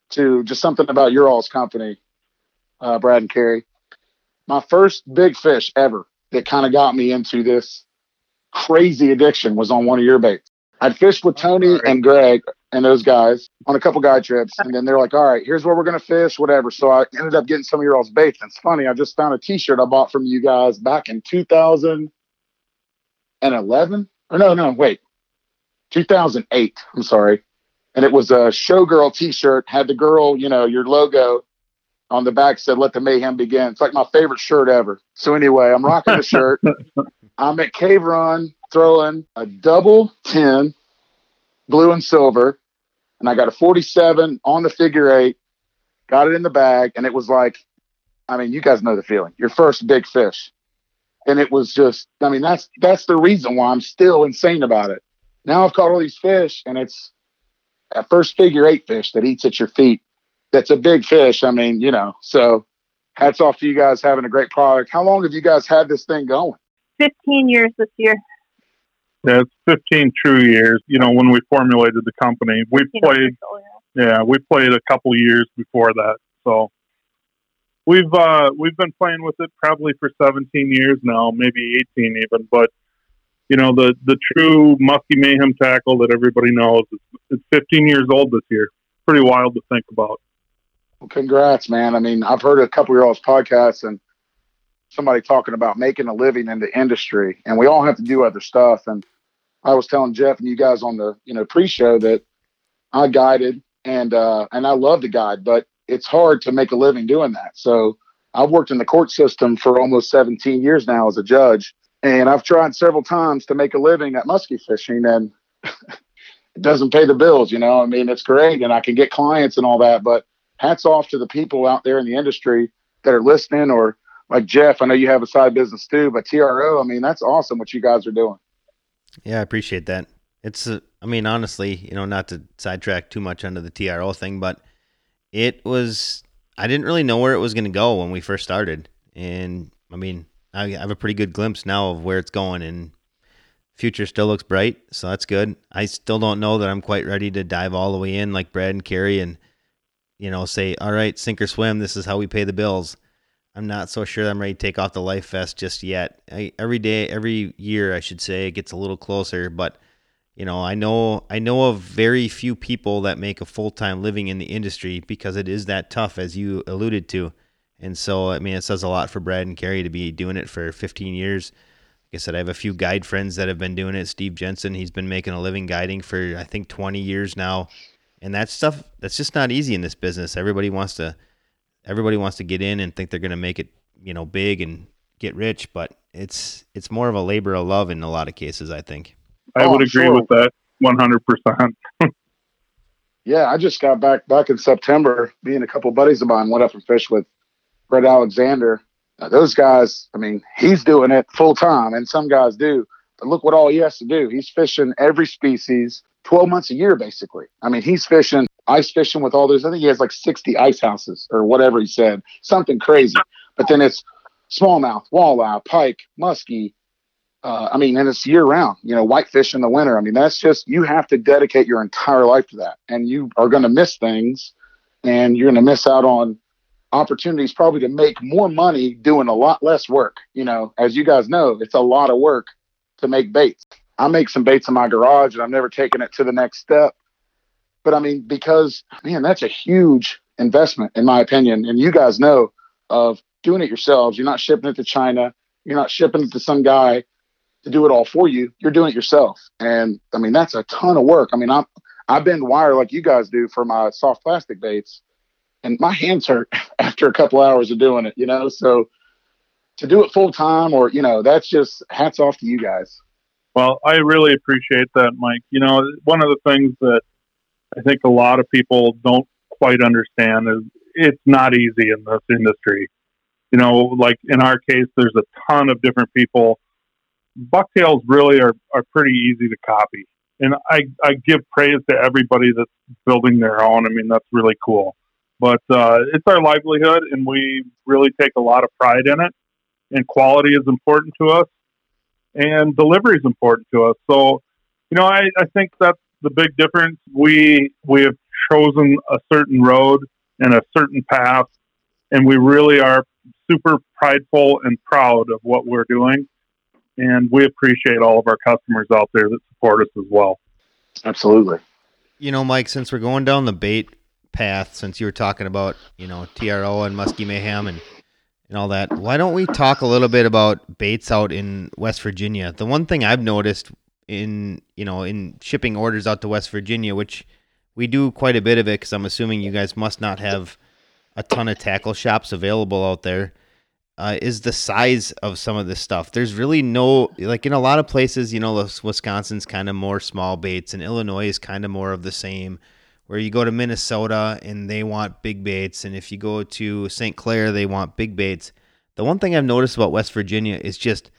to just something about your all's company, uh, Brad and Carrie. My first big fish ever that kind of got me into this crazy addiction was on one of your baits. I'd fished with oh, Tony and Greg and those guys on a couple guide trips, and then they're like, "All right, here's where we're gonna fish, whatever." So I ended up getting some of your all's baits. And it's funny, I just found a T-shirt I bought from you guys back in 2011, or no, no, wait, 2008. I'm sorry, and it was a showgirl T-shirt. Had the girl, you know, your logo on the back said "Let the mayhem begin." It's like my favorite shirt ever. So anyway, I'm rocking the shirt. I'm at Cave Run throwing a double 10 blue and silver, and I got a 47 on the figure eight, got it in the bag, and it was like, I mean, you guys know the feeling. Your first big fish. And it was just, I mean, that's that's the reason why I'm still insane about it. Now I've caught all these fish, and it's a first figure eight fish that eats at your feet. That's a big fish. I mean, you know, so hats off to you guys having a great product. How long have you guys had this thing going? 15 years this year. Yeah, it's 15 true years. You know, when we formulated the company, we played. yeah. Yeah, we played a couple years before that. So we've uh, we've been playing with it probably for 17 years now, maybe 18 even. But you know, the the true musky mayhem tackle that everybody knows is it's 15 years old this year. Pretty wild to think about. Well, congrats, man. I mean, I've heard a couple of y'all's podcasts and somebody talking about making a living in the industry, and we all have to do other stuff. And I was telling Jeff and you guys on the you know pre-show that I guided and uh, and I love to guide, but it's hard to make a living doing that. So I've worked in the court system for almost 17 years now as a judge, and I've tried several times to make a living at muskie fishing, and it doesn't pay the bills. You know, I mean, it's great, and I can get clients and all that, but hats off to the people out there in the industry that are listening or like Jeff, I know you have a side business too, but TRO, I mean, that's awesome what you guys are doing. Yeah, I appreciate that. It's, uh, I mean, honestly, you know, not to sidetrack too much under the TRO thing, but it was, I didn't really know where it was going to go when we first started. And I mean, I have a pretty good glimpse now of where it's going and future still looks bright. So that's good. I still don't know that I'm quite ready to dive all the way in like Brad and Carrie and, you know, say, all right, sink or swim. This is how we pay the bills. I'm not so sure I'm ready to take off the life vest just yet. I, every day, every year, I should say, it gets a little closer. But you know, I know I know of very few people that make a full time living in the industry because it is that tough, as you alluded to. And so, I mean, it says a lot for Brad and Carrie to be doing it for 15 years. Like I said, I have a few guide friends that have been doing it. Steve Jensen, he's been making a living guiding for I think 20 years now. And that stuff, that's just not easy in this business. Everybody wants to everybody wants to get in and think they're going to make it, you know, big and get rich, but it's it's more of a labor of love in a lot of cases, I think. I Oh, would agree sure. with that 100%. Yeah, I just got back back in September. Me and a couple buddies of mine went up and fished with Brett Alexander. Now, those guys, I mean, he's doing it full time, and some guys do. But look what all he has to do. He's fishing every species, 12 months a year, basically. I mean, he's fishing ice fishing with all those. I think he has like 60 ice houses or whatever he said, something crazy. But then it's smallmouth, walleye, pike, muskie. Uh, I mean, and it's year round, you know, whitefish in the winter. I mean, that's just, you have to dedicate your entire life to that. And you are going to miss things and you're going to miss out on opportunities probably to make more money doing a lot less work. You know, as you guys know, it's a lot of work to make baits. I make some baits in my garage and I've never taken it to the next step. But I mean, because man, that's a huge investment in my opinion. And you guys know of doing it yourselves. You're not shipping it to China. You're not shipping it to some guy to do it all for you. You're doing it yourself. And I mean, that's a ton of work. I mean, I'm, I bend wire like you guys do for my soft plastic baits and my hands hurt after a couple hours of doing it, you know? So to do it full time or, you know, that's just hats off to you guys. Well, I really appreciate that, Mike. You know, one of the things that I think a lot of people don't quite understand is it's not easy in this industry. You know, like in our case, there's a ton of different people. Bucktails really are, are pretty easy to copy. And I, I give praise to everybody that's building their own. I mean, that's really cool. But uh, it's our livelihood, and we really take a lot of pride in it. And quality is important to us, and delivery is important to us. So, you know, I, I think that's the big difference. We we have chosen a certain road and a certain path, and we really are super prideful and proud of what we're doing. And we appreciate all of our customers out there that support us as well. Absolutely. You know, Mike, since we're going down the bait path, since you were talking about, you know, TRO and Muskie Mayhem and, and all that, why don't we talk a little bit about baits out in West Virginia? The one thing I've noticed in, you know, in shipping orders out to West Virginia, which we do quite a bit of it because I'm assuming you guys must not have a ton of tackle shops available out there. Uh, is the size of some of this stuff. There's really no like in a lot of places, you know, Wisconsin's kind of more small baits, and Illinois is kind of more of the same. Where you go to Minnesota and they want big baits, and if you go to St. Clair, they want big baits. The one thing I've noticed about West Virginia is just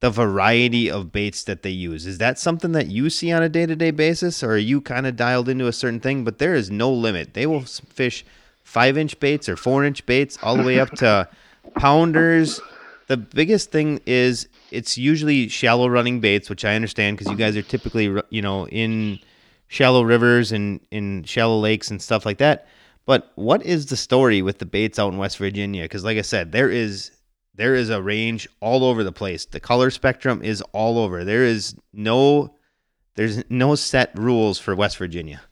the variety of baits that they use. Is that something that you see on a day to day basis, or are you kind of dialed into a certain thing? But there is no limit. They will fish five inch baits or four inch baits all the way up to pounders. The biggest thing is it's usually shallow running baits, which I understand because you guys are typically you know in shallow rivers and in shallow lakes and stuff like that. But what is the story with the baits out in West Virginia? Because like I said, there is there is a range all over the place. The color spectrum is all over. There is no there's no set rules for West Virginia.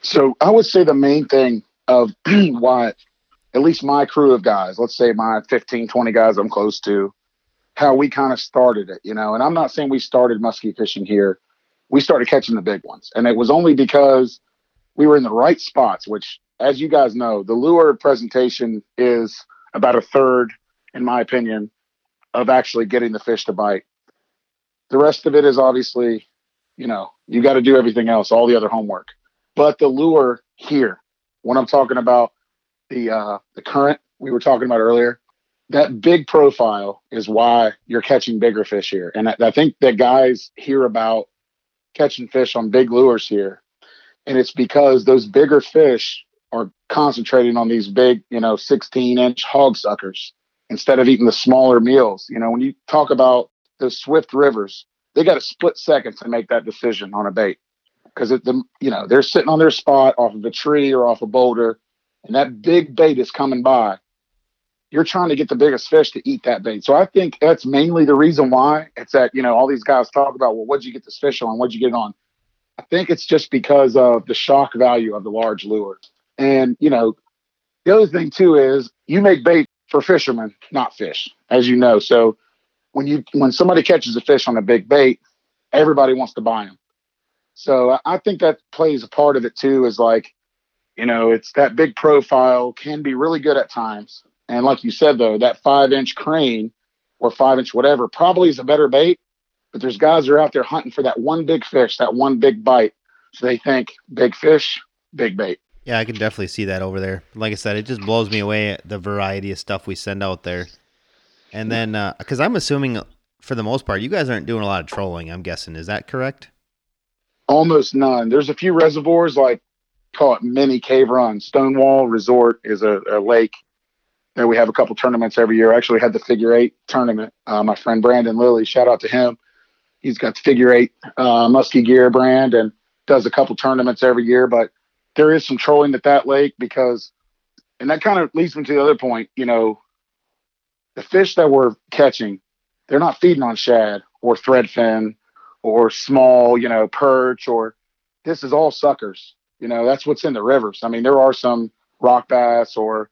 So I would say the main thing of why at least my crew of guys, let's say my 15, 20 guys I'm close to, how we kind of started it, you know. And I'm not saying we started muskie fishing here. We started catching the big ones. And it was only because we were in the right spots, which, as you guys know, the lure presentation is about a third, in my opinion, of actually getting the fish to bite. The rest of it is obviously, you know, you got to do everything else, all the other homework. But the lure here, when I'm talking about the uh, the current we were talking about earlier, that big profile is why you're catching bigger fish here. And I, I think that guys hear about catching fish on big lures here, and it's because those bigger fish are concentrating on these big, you know, 16 inch hog suckers instead of eating the smaller meals. You know, when you talk about the swift rivers, they got a split second to make that decision on a bait. Because the you know they're sitting on their spot off of a tree or off a boulder and that big bait is coming by, you're trying to get the biggest fish to eat that bait. So I think that's mainly the reason why it's that, you know, all these guys talk about, well, what'd you get this fish on? What'd you get on? I think it's just because of the shock value of the large lure. And, you know, the other thing too is you make bait for fishermen, not fish, as you know. So when you when somebody catches a fish on a big bait, everybody wants to buy them. So I think that plays a part of it too. Is like you know, it's that big profile can be really good at times. And like you said, though, that five inch crane or five inch whatever probably is a better bait. But there's guys that are out there hunting for that one big fish, that one big bite. So they think big fish, big bait. Yeah, I can definitely see that over there. Like I said, it just blows me away the variety of stuff we send out there. And then, because uh, I'm assuming for the most part, you guys aren't doing a lot of trolling, I'm guessing. Is that correct? Almost none. There's a few reservoirs like call it mini cave run. Stonewall Resort is a, a lake that we have a couple tournaments every year. I actually had the figure eight tournament. Uh, my friend Brandon Lilly, shout out to him. He's got the figure eight uh, musky gear brand and does a couple tournaments every year. But there is some trolling at that lake because, and that kind of leads me to the other point. You know, the fish that we're catching, they're not feeding on shad or threadfin or small, you know, perch or this is all suckers. You know, that's what's in the rivers. I mean, there are some rock bass or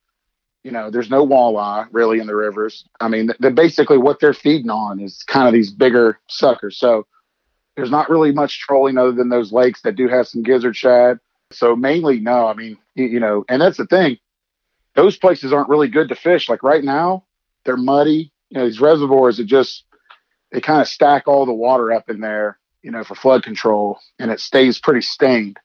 You know, there's no walleye really in the rivers. I mean, they're basically what they're feeding on is kind of these bigger suckers. So there's not really much trolling other than those lakes that do have some gizzard shad. So mainly, no. I mean, you, you know, and that's the thing. Those places aren't really good to fish. Like right now, they're muddy. You know, these reservoirs are just they kind of stack all the water up in there, you know, for flood control, and it stays pretty stained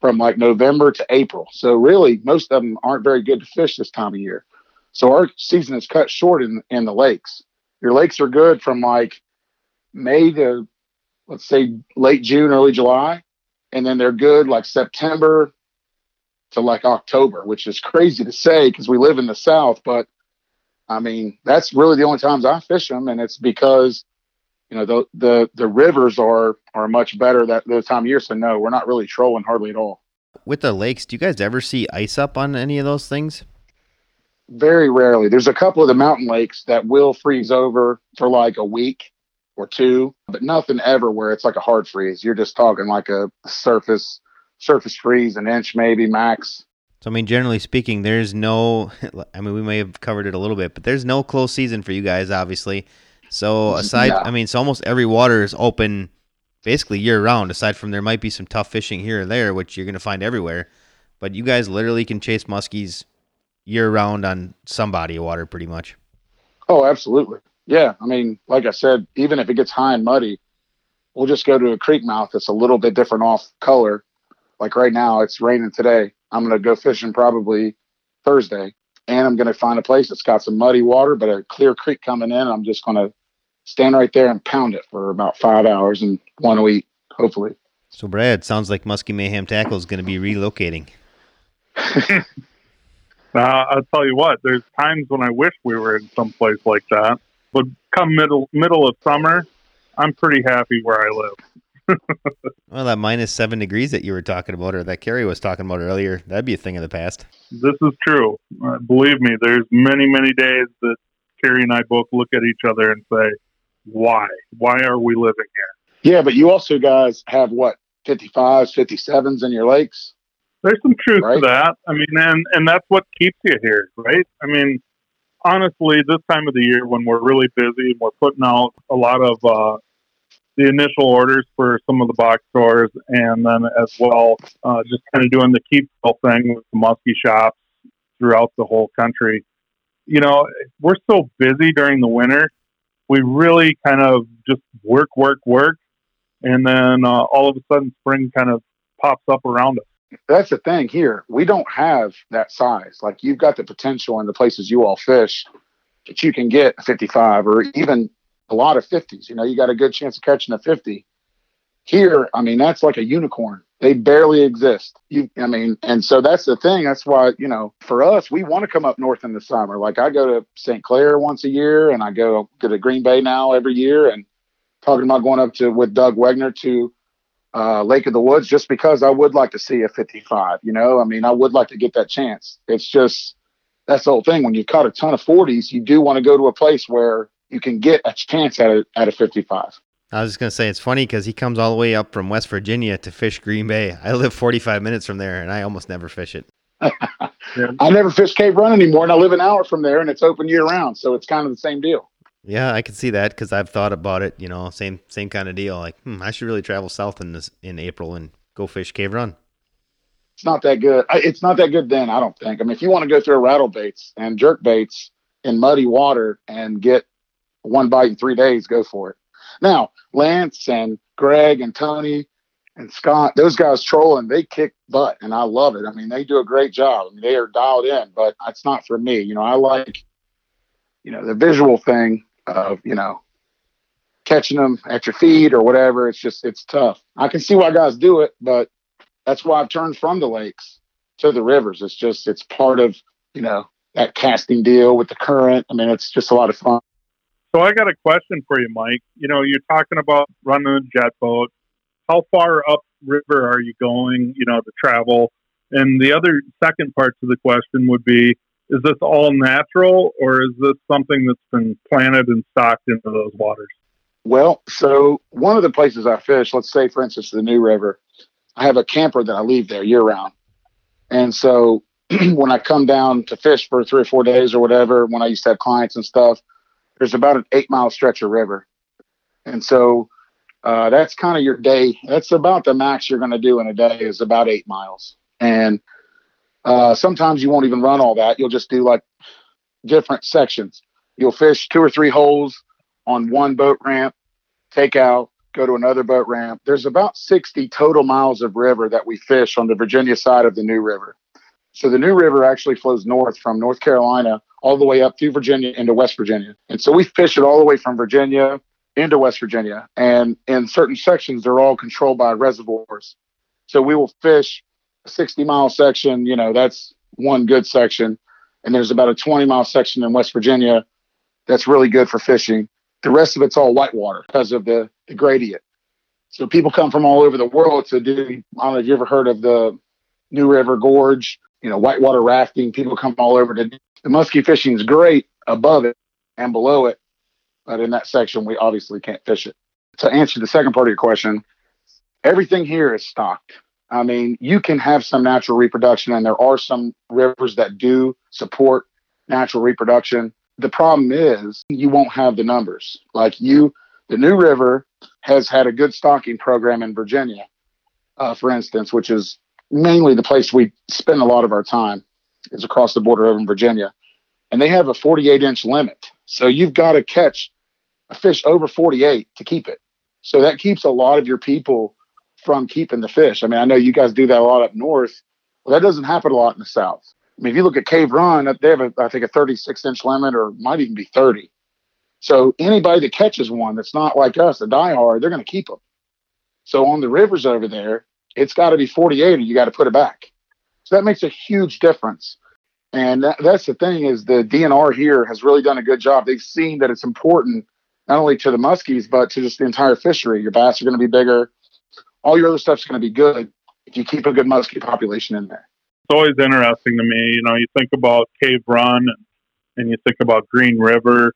from like November to April. So really, most of them aren't very good to fish this time of year. So our season is cut short in in the lakes. Your lakes are good from like May to let's say late June, early July, and then they're good like September to like October, which is crazy to say because we live in the South, but I mean that's really the only times I fish them, and it's because you know the the the rivers are are much better that the time of year. So no, we're not really trolling hardly at all. With the lakes, do you guys ever see ice up on any of those things? Very rarely. There's a couple of the mountain lakes that will freeze over for like a week or two, but nothing ever where it's like a hard freeze. You're just talking like a surface surface freeze, an inch maybe max. So I mean, generally speaking, there's no. I mean, we may have covered it a little bit, but there's no close season for you guys, obviously. So aside, I mean, so almost every water is open basically year round. Aside from there might be some tough fishing here and there, which you're gonna find everywhere. But you guys literally can chase muskies year round on some body of water, pretty much. Oh, absolutely. Yeah. I mean, like I said, even if it gets high and muddy, we'll just go to a creek mouth that's a little bit different off color. Like right now, it's raining today. I'm gonna go fishing probably Thursday, and I'm gonna find a place that's got some muddy water, but a clear creek coming in. I'm just gonna stand right there and pound it for about five hours and one week, hopefully. So, Brad, sounds like Muskie Mayhem Tackle is going to be relocating. uh, I'll tell you what. There's times when I wish we were in some place like that, but come middle middle of summer, I'm pretty happy where I live. Well, that minus seven degrees that you were talking about, or that Carrie was talking about earlier, that'd be a thing of the past. This is true. Uh, believe me, there's many, many days that Carrie and I both look at each other and say, why? Why are we living here? Yeah, but you also guys have what 55s, 57s in your lakes. There's some truth right? to that. I mean, and and that's what keeps you here, right? I mean, honestly, this time of the year when we're really busy and we're putting out a lot of uh, the initial orders for some of the box stores, and then as well, uh, just kind of doing the keep thing with the muskie shops throughout the whole country. You know, we're so busy during the winter we really kind of just work, work, work, and then uh, all of a sudden spring kind of pops up around us. That's the thing here. We don't have that size. Like you've got the potential in the places you all fish that you can get a 55 or even a lot of 50s. You know, you got a good chance of catching a 50. Here, I mean, that's like a unicorn. They barely exist. You, I mean, and so that's the thing. That's why, you know, for us, we want to come up north in the summer. Like I go to St. Clair once a year and I go to Green Bay now every year and talking about going up to with Doug Wegner to uh, Lake of the Woods just because I would like to see a 55. You know, I mean, I would like to get that chance. It's just that's the whole thing. When you've caught a ton of 40s, you do want to go to a place where you can get a chance at a, at a 55. I was just gonna say it's funny because he comes all the way up from West Virginia to fish Green Bay. I live 45 minutes from there, and I almost never fish it. I never fish Cave Run anymore, and I live an hour from there, and it's open year round, so it's kind of the same deal. Yeah, I can see that because I've thought about it. You know, same same kind of deal. Like, hmm, I should really travel south in this in April and go fish Cave Run. It's not that good. It's not that good then. I don't think. I mean, if you want to go through rattle baits and jerk baits in muddy water and get one bite in three days, go for it. Now, Lance and Greg and Tony and Scott, those guys trolling, they kick butt and I love it. I mean, they do a great job. I mean, they are dialed in, but it's not for me. You know, I like, you know, the visual thing of, you know, catching them at your feet or whatever. It's just, it's tough. I can see why guys do it, but that's why I've turned from the lakes to the rivers. It's just, it's part of, you know, that casting deal with the current. I mean, it's just a lot of fun. So I got a question for you, Mike. You know, you're talking about running a jet boat. How far up river are you going, you know, to travel? And the other second part to the question would be, is this all natural or is this something that's been planted and stocked into those waters? Well, so one of the places I fish, let's say, for instance, the New River, I have a camper that I leave there year round. And so when I come down to fish for three or four days or whatever, when I used to have clients and stuff, there's about an eight mile stretch of river. And so uh, that's kind of your day. That's about the max you're going to do in a day is about eight miles. And uh, sometimes you won't even run all that. You'll just do like different sections. You'll fish two or three holes on one boat ramp, take out, go to another boat ramp. There's about 60 total miles of river that we fish on the Virginia side of the New River. So the New River actually flows north from North Carolina all the way up through Virginia into West Virginia. And so we fish it all the way from Virginia into West Virginia. And in certain sections, they're all controlled by reservoirs. So we will fish a 60 mile section, you know, that's one good section. And there's about a 20 mile section in West Virginia that's really good for fishing. The rest of it's all whitewater because of the, the gradient. So people come from all over the world to do, I don't know if you ever heard of the New River Gorge, you know, whitewater rafting. People come all over to the muskie fishing is great above it and below it. But in that section, we obviously can't fish it. To answer the second part of your question, everything here is stocked. I mean, you can have some natural reproduction, and there are some rivers that do support natural reproduction. The problem is you won't have the numbers. Like you, the New River has had a good stocking program in Virginia, uh, for instance, which is mainly the place we spend a lot of our time is across the border over in Virginia. And they have a 48 inch limit. So you've got to catch a fish over 48 to keep it. So that keeps a lot of your people from keeping the fish. I mean, I know you guys do that a lot up north. Well, that doesn't happen a lot in the south. I mean, if you look at Cave Run, they have, a, I think, a 36 inch limit or might even be 30. So anybody that catches one that's not like us, a diehard, they're going to keep them. So on the rivers over there, it's got to be 48 and you got to put it back. So that makes a huge difference. And that, that's the thing is the DNR here has really done a good job. They've seen that it's important not only to the muskies but to just the entire fishery. Your bass are going to be bigger. All your other stuff's going to be good if you keep a good muskie population in there. It's always interesting to me. You know, you think about Cave Run and you think about Green River.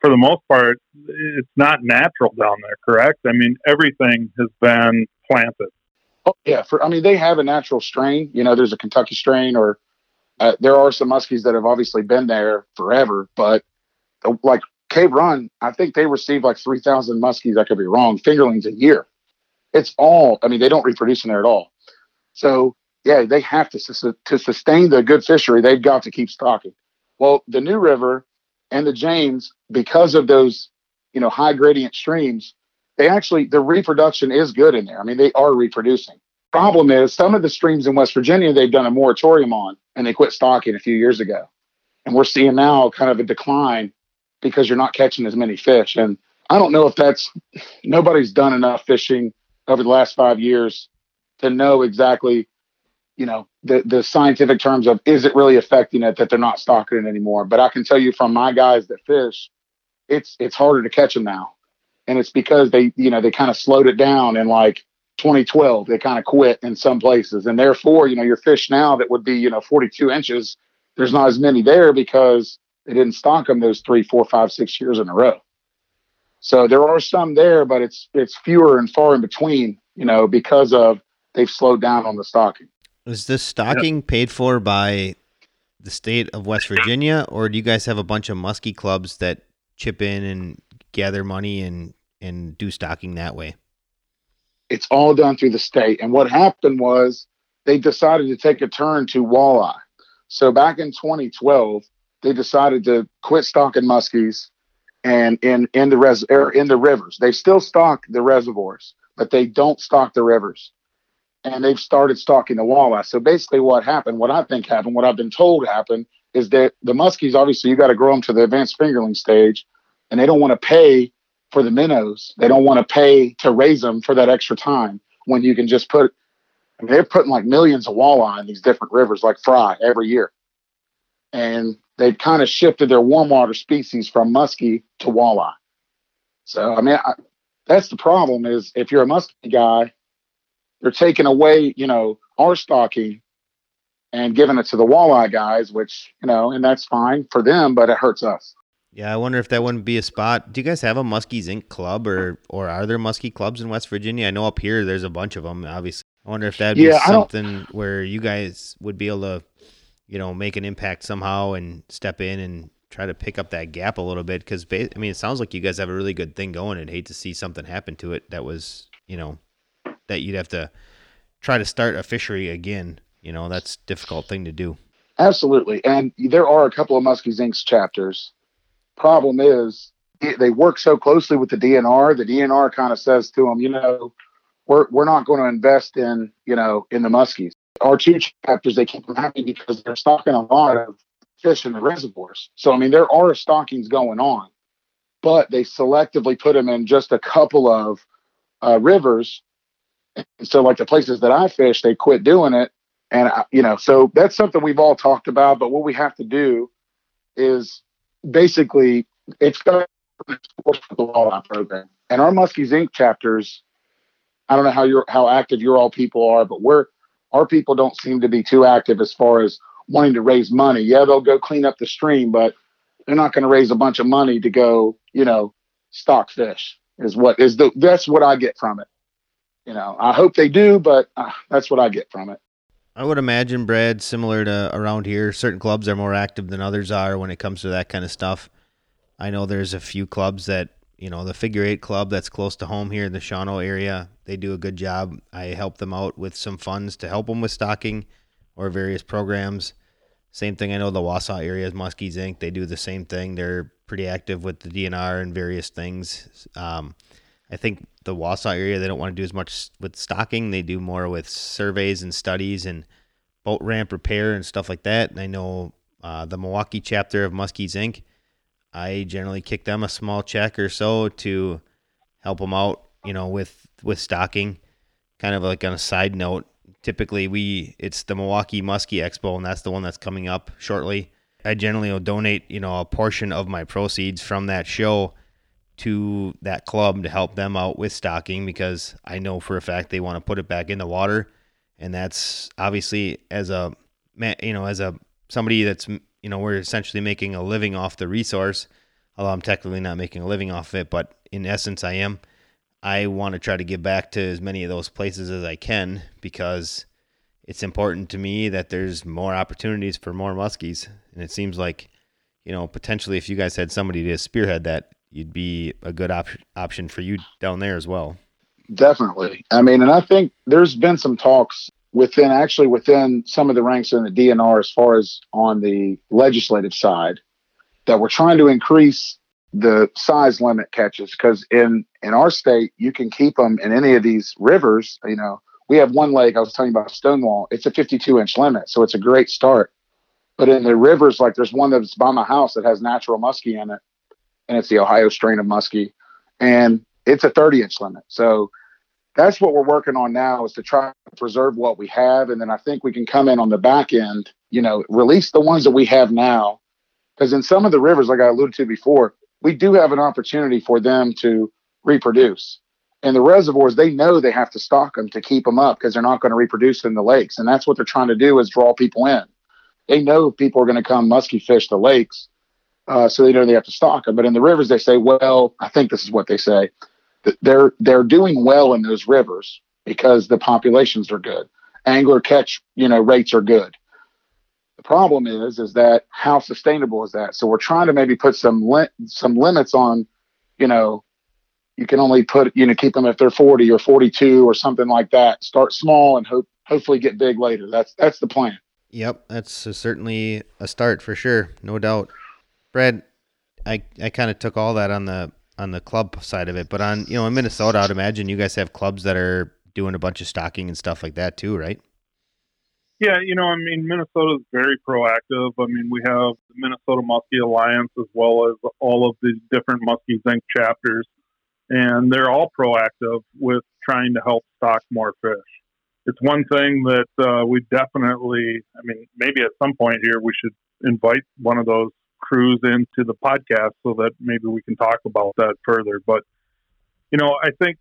For the most part, it's not natural down there, correct? I mean, everything has been planted. Oh, yeah. For I mean, they have a natural strain. You know, there's a Kentucky strain, or uh, there are some muskies that have obviously been there forever. But uh, like Cave Run, I think they receive like three thousand muskies. I could be wrong. Fingerlings a year. It's all. I mean, they don't reproduce in there at all. So yeah, they have to to sustain the good fishery. They've got to keep stocking. Well, the New River and the James, because of those, you know, high gradient streams, they actually the reproduction is good in there. I mean, they are reproducing. Problem is, some of the streams in West Virginia they've done a moratorium on, and they quit stocking a few years ago, and we're seeing now kind of a decline because you're not catching as many fish. And I don't know if that's nobody's done enough fishing over the last five years to know exactly, you know, the the scientific terms of is it really affecting it that they're not stocking it anymore. But I can tell you from my guys that fish, it's it's harder to catch them now and it's because they you know they kind of slowed it down in like 2012 they kind of quit in some places. And therefore you know your fish now that would be you know 42 inches there's not as many there because they didn't stock them those three four five six years in a row. So there are some there but it's it's fewer and far in between you know because of they've slowed down on the stocking. Is this stocking yep. paid for by the state of west virginia or do you guys have a bunch of muskie clubs that chip in and gather money and and do stocking that way? It's all done through the state. And what happened was they decided to take a turn to walleye. So back in 2012, they decided to quit stocking muskies and in in the res er, in the rivers. They still stock the reservoirs, but they don't stock the rivers. And they've started stocking the walleye. So basically, what happened, what I think happened, what I've been told happened, is that the muskies obviously you got to grow them to the advanced fingerling stage, and they don't want to pay for the minnows. They don't want to pay to raise them for that extra time when you can just put. I mean, they're putting like millions of walleye in these different rivers, like fry, every year, and they've kind of shifted their warm water species from muskie to walleye. So I mean, I, that's the problem. Is if you're a muskie guy, they're taking away, you know, our stocking and giving it to the walleye guys, which you know, and that's fine for them, but it hurts us. Yeah, I wonder if that wouldn't be a spot. Do you guys have a Muskies Inc. club, or or are there muskie clubs in West Virginia? I know up here there's a bunch of them. Obviously, I wonder if that'd yeah, be something where you guys would be able to you know, make an impact somehow and step in and try to pick up that gap a little bit because I mean it sounds like you guys have a really good thing going and hate to see something happen to it that was you know that you'd have to try to start a fishery again you know that's a difficult thing to do absolutely and there are a couple of muskies inks chapters problem is they work so closely with the dnr the dnr kind of says to them you know we're, we're not going to invest in you know in the muskies our two chapters they keep them happy because they're stocking a lot of fish in the reservoirs. So, I mean, there are stockings going on, but they selectively put them in just a couple of uh, rivers. And so, like the places that I fish, they quit doing it. And, I, you know, so that's something we've all talked about. But what we have to do is basically, it's the law program. And our Muskies Inc. chapters, I don't know how you're how active your all people are, but we're our people don't seem to be too active as far as wanting to raise money. Yeah, they'll go clean up the stream, but they're not going to raise a bunch of money to go, you know, stock fish. Is what is the that's what I get from it. You know, I hope they do, but uh, that's what I get from it. I would imagine, Brad, similar to around here, certain clubs are more active than others are when it comes to that kind of stuff. I know there's a few clubs that, you know, the figure eight club that's close to home here in the Shawano area, they do a good job. I help them out with some funds to help them with stocking or various programs. Same thing. I know the Wausau area is Muskies Inc. They do the same thing. They're pretty active with the DNR and various things. Um, I think the Wausau area they don't want to do as much with stocking. They do more with surveys and studies and boat ramp repair and stuff like that. And I know uh, the Milwaukee chapter of Muskies Inc. I generally kick them a small check or so to help them out, you know, with with stocking. Kind of like on a side note, typically we it's the Milwaukee Muskie Expo, and that's the one that's coming up shortly. I generally will donate, you know, a portion of my proceeds from that show to that club to help them out with stocking because I know for a fact they want to put it back in the water, and that's obviously as a you know as a somebody that's you know we're essentially making a living off the resource, although I'm technically not making a living off it, but in essence I am. I want to try to give back to as many of those places as I can because it's important to me that there's more opportunities for more muskies. And it seems like, you know, potentially if you guys had somebody to spearhead that, you'd be a good op- option for you down there as well. Definitely. I mean, and I think there's been some talks within actually within some of the ranks in the DNR as far as on the legislative side that we're trying to increase the size limit catches because in in our state you can keep them in any of these rivers you know we have one lake i was telling you about stonewall it's a 52 inch limit so it's a great start but in the rivers like there's one that's by my house that has natural muskie in it and it's the ohio strain of muskie and it's a 30 inch limit so that's what we're working on now is to try to preserve what we have and then i think we can come in on the back end you know release the ones that we have now because in some of the rivers like i alluded to before we do have an opportunity for them to reproduce. And the reservoirs, they know they have to stock them to keep them up because they're not going to reproduce in the lakes. And that's what they're trying to do is draw people in. They know people are going to come musky fish the lakes, uh, so they know they have to stock them. But in the rivers, they say, well, I think this is what they say, they're they're doing well in those rivers because the populations are good. Angler catch, you know, rates are good. The problem is, is that how sustainable is that? So we're trying to maybe put some li- some limits on, you know, you can only put, you know, keep them if they're 40 or 42 or something like that. Start small and hope hopefully get big later. That's that's the plan. Yep, that's certainly a start for sure, no doubt. Brad, I I kind of took all that on the on the club side of it, but on you know in Minnesota, I'd imagine you guys have clubs that are doing a bunch of stocking and stuff like that too, right? Yeah, you know, I mean, Minnesota is very proactive. I mean, we have the Minnesota Muskie Alliance as well as all of the different Muskie Inc. chapters, and they're all proactive with trying to help stock more fish. It's one thing that uh, we definitely, I mean, maybe at some point here we should invite one of those crews into the podcast so that maybe we can talk about that further. But, you know, I think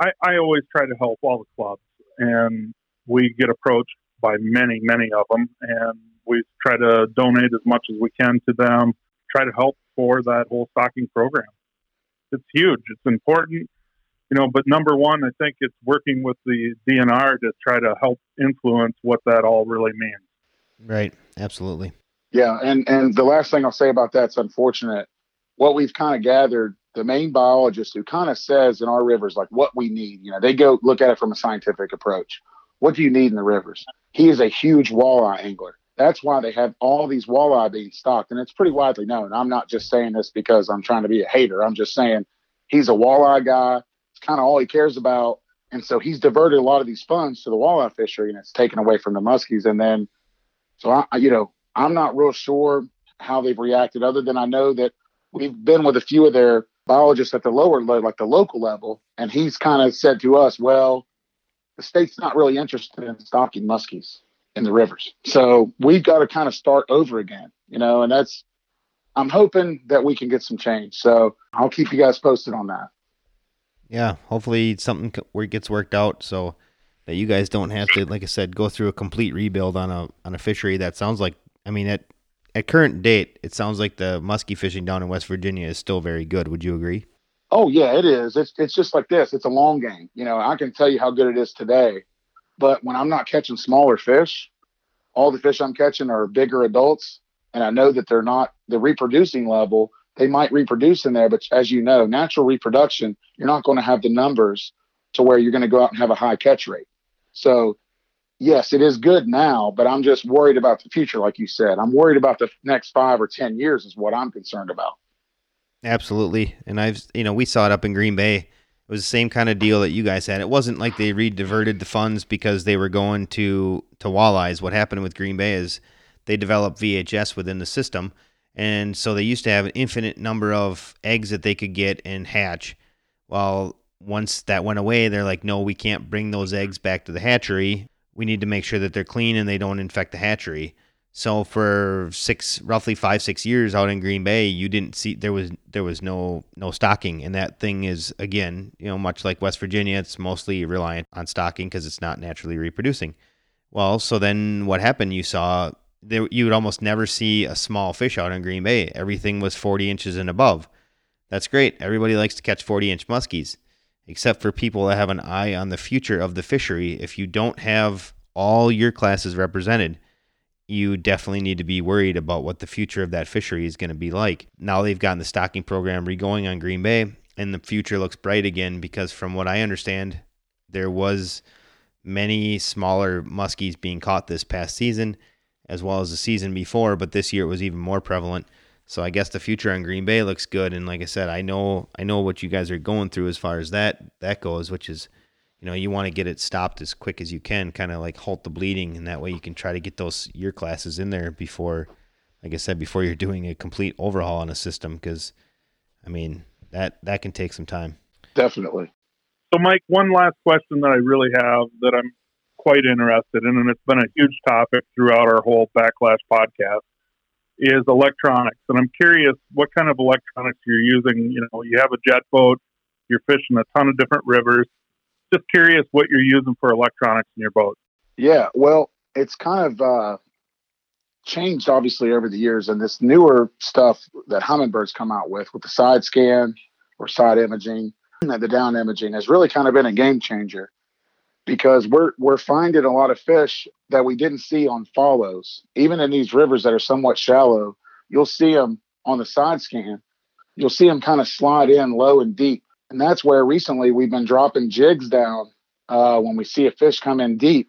I, I always try to help all the clubs, and we get approached by many, many of them, and we try to donate as much as we can to them, try to help for that whole stocking program. It's huge. It's important, you know. But number one, I think it's working with the DNR to try to help influence what that all really means. Right. absolutely. Yeah, and and the last thing I'll say about that's unfortunate. What we've kind of gathered, the main biologist who kind of says in our rivers like what we need. You know, they go look at it from a scientific approach. What do you need in the rivers? He is a huge walleye angler. That's why they have all these walleye being stocked, and it's pretty widely known. I'm not just saying this because I'm trying to be a hater. I'm just saying he's a walleye guy. It's kind of all he cares about, and so he's diverted a lot of these funds to the walleye fishery, and it's taken away from the muskies. And then, so I, you know, I'm not real sure how they've reacted, other than I know that we've been with a few of their biologists at the lower level, like the local level, and he's kind of said to us, well, the state's not really interested in stocking muskies in the rivers. So we've got to kind of start over again, you know, and that's, I'm hoping that we can get some change. So I'll keep you guys posted on that. Yeah, hopefully something where it gets worked out so that you guys don't have to, like I said, go through a complete rebuild on a on a fishery that sounds like. I mean, at at current date, it sounds like the muskie fishing down in West Virginia is still very good. Would you agree? Oh yeah, it is. It's it's just like this. It's a long game. You know, I can tell you how good it is today, but when I'm not catching smaller fish, all the fish I'm catching are bigger adults, and I know that they're not the reproducing level. They might reproduce in there, but as you know, natural reproduction, you're not going to have the numbers to where you're going to go out and have a high catch rate. So, yes, it is good now, but I'm just worried about the future, like you said. I'm worried about the next five or 10 years, is what I'm concerned about. Absolutely. And I've, you know, we saw it up in Green Bay. It was the same kind of deal that you guys had. It wasn't like they rediverted the funds because they were going to, to walleyes. What happened with Green Bay is they developed VHS within the system and so they used to have an infinite number of eggs that they could get and hatch. Well, once that went away, they're like, no, we can't bring those eggs back to the hatchery. We need to make sure that they're clean and they don't infect the hatchery. So for six, roughly five, six years out in Green Bay, you didn't see there was there was no no stocking, and that thing is again, you know, much like West Virginia, it's mostly reliant on stocking because it's not naturally reproducing. Well, so then what happened? You saw there you would almost never see a small fish out in Green Bay. Everything was 40 inches and above. That's great. Everybody likes to catch 40 inch muskies, except for people that have an eye on the future of the fishery. If you don't have all your classes represented, you definitely need to be worried about what the future of that fishery is going to be like. Now they've gotten the stocking program regoing on Green Bay, and the future looks bright again because, from what I understand, there was many smaller muskies being caught this past season as well as the season before, but this year it was even more prevalent. So I guess the future on Green Bay looks good. And like I said, I know I know what you guys are going through as far as that that goes, which is, you know, you want to get it stopped as quick as you can, kind of like halt the bleeding, and that way you can try to get those year classes in there before, like I said, before you're doing a complete overhaul on a system. Because, I mean, that that can take some time. Definitely. So, Mike, one last question that I really have that I'm quite interested in, and it's been a huge topic throughout our whole Backlash podcast, is electronics. And I'm curious what kind of electronics you're using. You know, you have a jet boat, you're fishing a ton of different rivers. Just curious what you're using for electronics in your boat. Yeah, well, it's kind of uh, changed obviously over the years, and this newer stuff that Humminbird's come out with, with the side scan or side imaging and the down imaging, has really kind of been a game changer because we're we're finding a lot of fish that we didn't see on follows. Even in these rivers that are somewhat shallow, you'll see them on the side scan. You'll see them kind of slide in low and deep, and that's where recently we've been dropping jigs down. Uh, when we see a fish come in deep,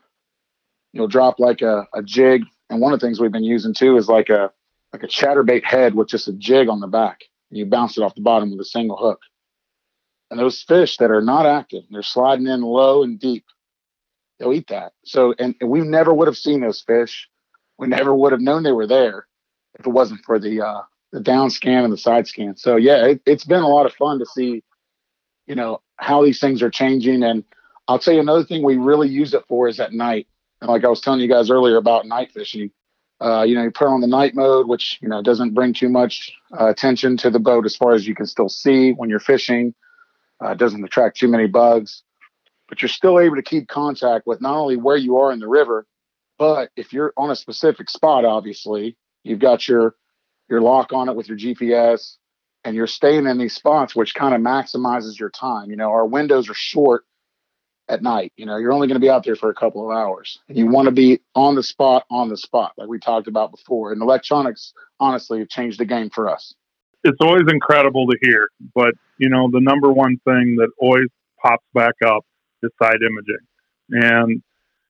you'll drop like a, a jig, and one of the things we've been using too is like a like a chatterbait head with just a jig on the back. And you bounce it off the bottom with a single hook. And those fish that are not active, they're sliding in low and deep they'll eat that. So, and, and we never would have seen those fish. We never would have known they were there if it wasn't for the uh, the down scan and the side scan. So, yeah, it, it's been a lot of fun to see, you know, how these things are changing. And I'll tell you another thing we really use it for is at night. And like I was telling you guys earlier about night fishing, uh, you know, you put on the night mode, which you know doesn't bring too much uh, attention to the boat as far as you can still see when you're fishing. Uh, doesn't attract too many bugs but you're still able to keep contact with not only where you are in the river, but if you're on a specific spot, obviously, you've got your your lock on it with your GPS and you're staying in these spots, which kind of maximizes your time. You know, our windows are short at night. You know, you're only going to be out there for a couple of hours. And you want to be on the spot, on the spot, like we talked about before. And electronics, honestly, have changed the game for us. It's always incredible to hear, but you know, the number one thing that always pops back up is side imaging. And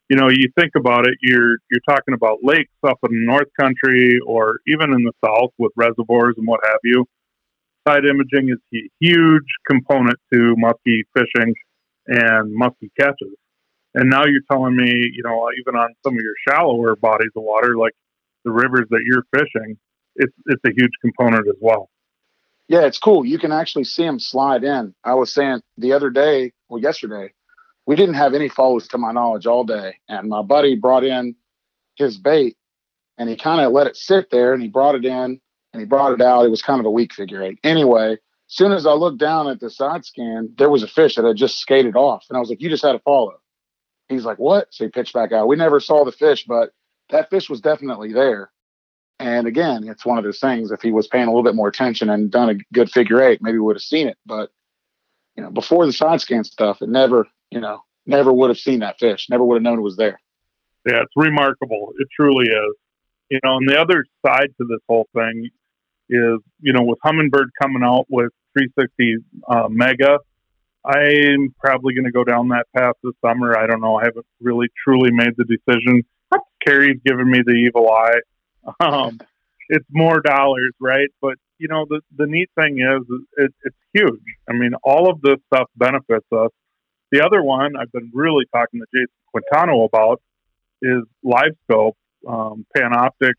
you know, you think about it, you're you're talking about lakes up in the North Country or even in the South with reservoirs and what have you. Side imaging is a huge component to muskie fishing and muskie catches. And now you're telling me, you know, even on some of your shallower bodies of water, like the rivers that you're fishing, it's it's a huge component as well. Yeah, it's cool. You can actually see them slide in. I was saying the other day, well, yesterday, we didn't have any follows to my knowledge all day, and my buddy brought in his bait, and he kind of let it sit there, and he brought it in, and he brought it out. It was kind of a weak figure eight. Anyway, as soon as I looked down at the side scan, there was a fish that had just skated off. And I was like, You just had a follow. He's like, What? So he pitched back out. We never saw the fish, but that fish was definitely there. And again, it's one of those things. If he was paying a little bit more attention and done a good figure eight, maybe we would have seen it. But you know, before the side scan stuff, it never, you know, never would have seen that fish. Never would have known it was there. Yeah, it's remarkable. It truly is. You know, and the other side to this whole thing is, you know, with Humminbird coming out with 360 uh, Mega. I'm probably going to go down that path this summer. I don't know. I haven't really truly made the decision. Carrie's giving me the evil eye. Um, it's more dollars, right? But you know, the the neat thing is, it, it's huge. I mean, all of this stuff benefits us. The other one I've been really talking to Jason Quintano about is LiveScope, um, Panoptix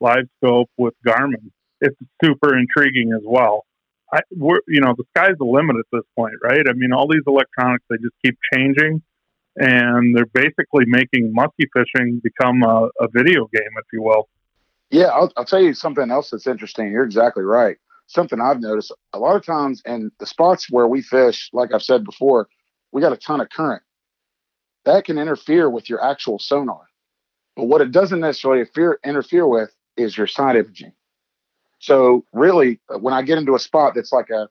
LiveScope with Garmin. It's super intriguing as well. I, we're, you know, the sky's the limit at this point, right? I mean, all these electronics, they just keep changing and they're basically making musky fishing become a, a video game, if you will. Yeah, I'll, I'll tell you something else that's interesting. You're exactly right. Something I've noticed a lot of times in the spots where we fish, like I've said before, we got a ton of current. That can interfere with your actual sonar. But what it doesn't necessarily interfere, with is your side imaging. So really, uh, when I get into a spot that's like a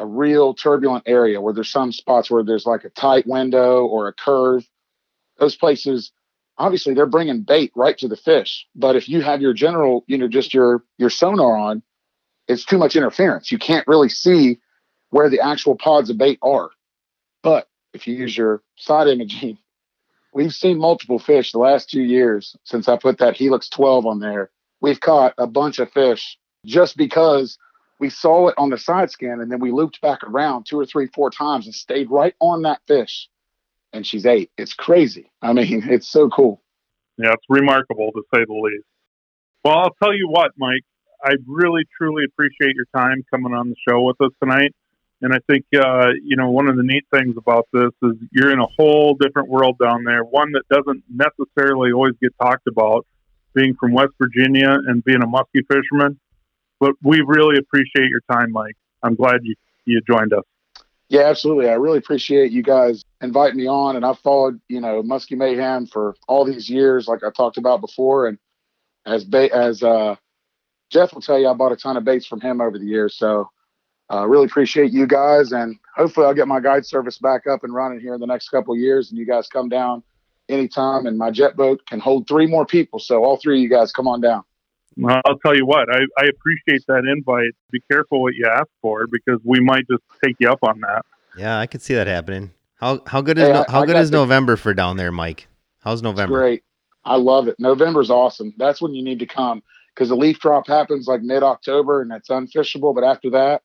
a real turbulent area where there's some spots where there's like a tight window or a curve, those places, obviously they're bringing bait right to the fish. But if you have your general, you know, just your your sonar on, it's too much interference. You can't really see where the actual pods of bait are. But if you use your side imaging, we've seen multiple fish the last two years since I put that Helix 12 on there. We've caught a bunch of fish just because we saw it on the side scan and then we looped back around two or three, four times and stayed right on that fish. And she's ate. It's crazy. I mean, it's so cool. Yeah, it's remarkable to say the least. Well, I'll tell you what, Mike, I really, truly appreciate your time coming on the show with us tonight. And I think, uh, you know, one of the neat things about this is you're in a whole different world down there, one that doesn't necessarily always get talked about, being from West Virginia and being a muskie fisherman but we really appreciate your time, Mike. I'm glad you, you joined us. Yeah, absolutely. I really appreciate you guys inviting me on. And I've followed, you know, Musky Mayhem for all these years, like I talked about before. And as ba- as uh, Jeff will tell you, I bought a ton of baits from him over the years. So uh, really appreciate you guys. And hopefully I'll get my guide service back up and running here in the next couple years. And you guys come down anytime. And my jet boat can hold three more people. So all three of you guys come on down. Well, I'll tell you what, I, I appreciate that invite. Be careful what you ask for because we might just take you up on that. Yeah, I could see that happening. How how good is hey, no, how I good is the, November for down there, Mike? How's November? Great. I love it. November's awesome. That's when you need to come because the leaf drop happens like mid October and it's unfishable. But after that,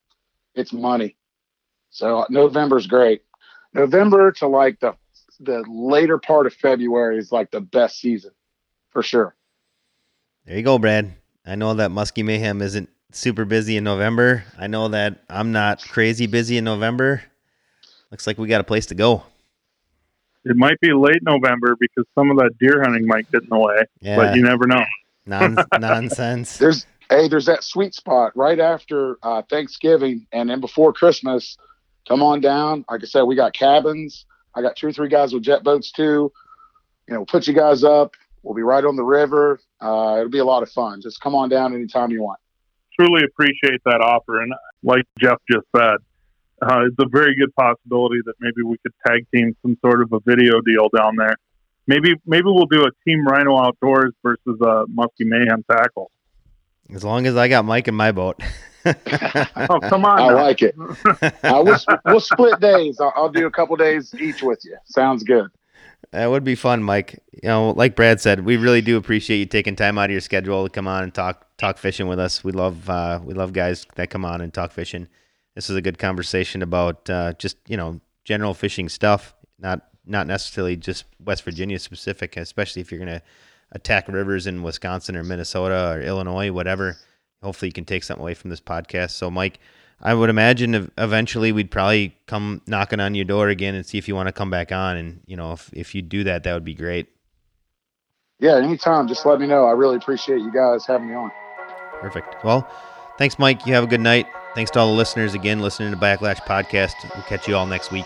it's money. So uh, November's great. November to like the the later part of February is like the best season for sure. There you go, Brad. I know that Musky Mayhem isn't super busy in November. I know that I'm not crazy busy in November. Looks like we got a place to go. It might be late November because some of that deer hunting might get in the way, yeah. but you never know. Non- nonsense. There's hey, there's that sweet spot right after uh, Thanksgiving and then before Christmas. Come on down. Like I said, we got cabins. I got two or three guys with jet boats too. You know, put you guys up. We'll be right on the river. Uh, it'll be a lot of fun. Just come on down anytime you want. Truly appreciate that offer. And like Jeff just said, uh, it's a very good possibility that maybe we could tag team some sort of a video deal down there. Maybe maybe we'll do a team Rhino Outdoors versus a Musky Mayhem tackle. As long as I got Mike in my boat. oh come on! I now. like it. Uh, we'll, we'll split days. I'll, I'll do a couple days each with you. Sounds good. That would be fun, Mike. You know, like Brad said, we really do appreciate you taking time out of your schedule to come on and talk talk fishing with us. We love uh, we love guys that come on and talk fishing. This is a good conversation about uh, just you know general fishing stuff, not not necessarily just West Virginia specific, especially if you're gonna attack rivers in Wisconsin or Minnesota or Illinois, whatever. Hopefully, you can take something away from this podcast. So, Mike, I would imagine eventually we'd probably come knocking on your door again and see if you want to come back on. And you know, if if you do that, that would be great. Yeah, anytime. Just let me know. I really appreciate you guys having me on. Perfect. Well, thanks, Mike. You have a good night. Thanks to all the listeners again listening to Backlash Podcast. We'll catch you all next week.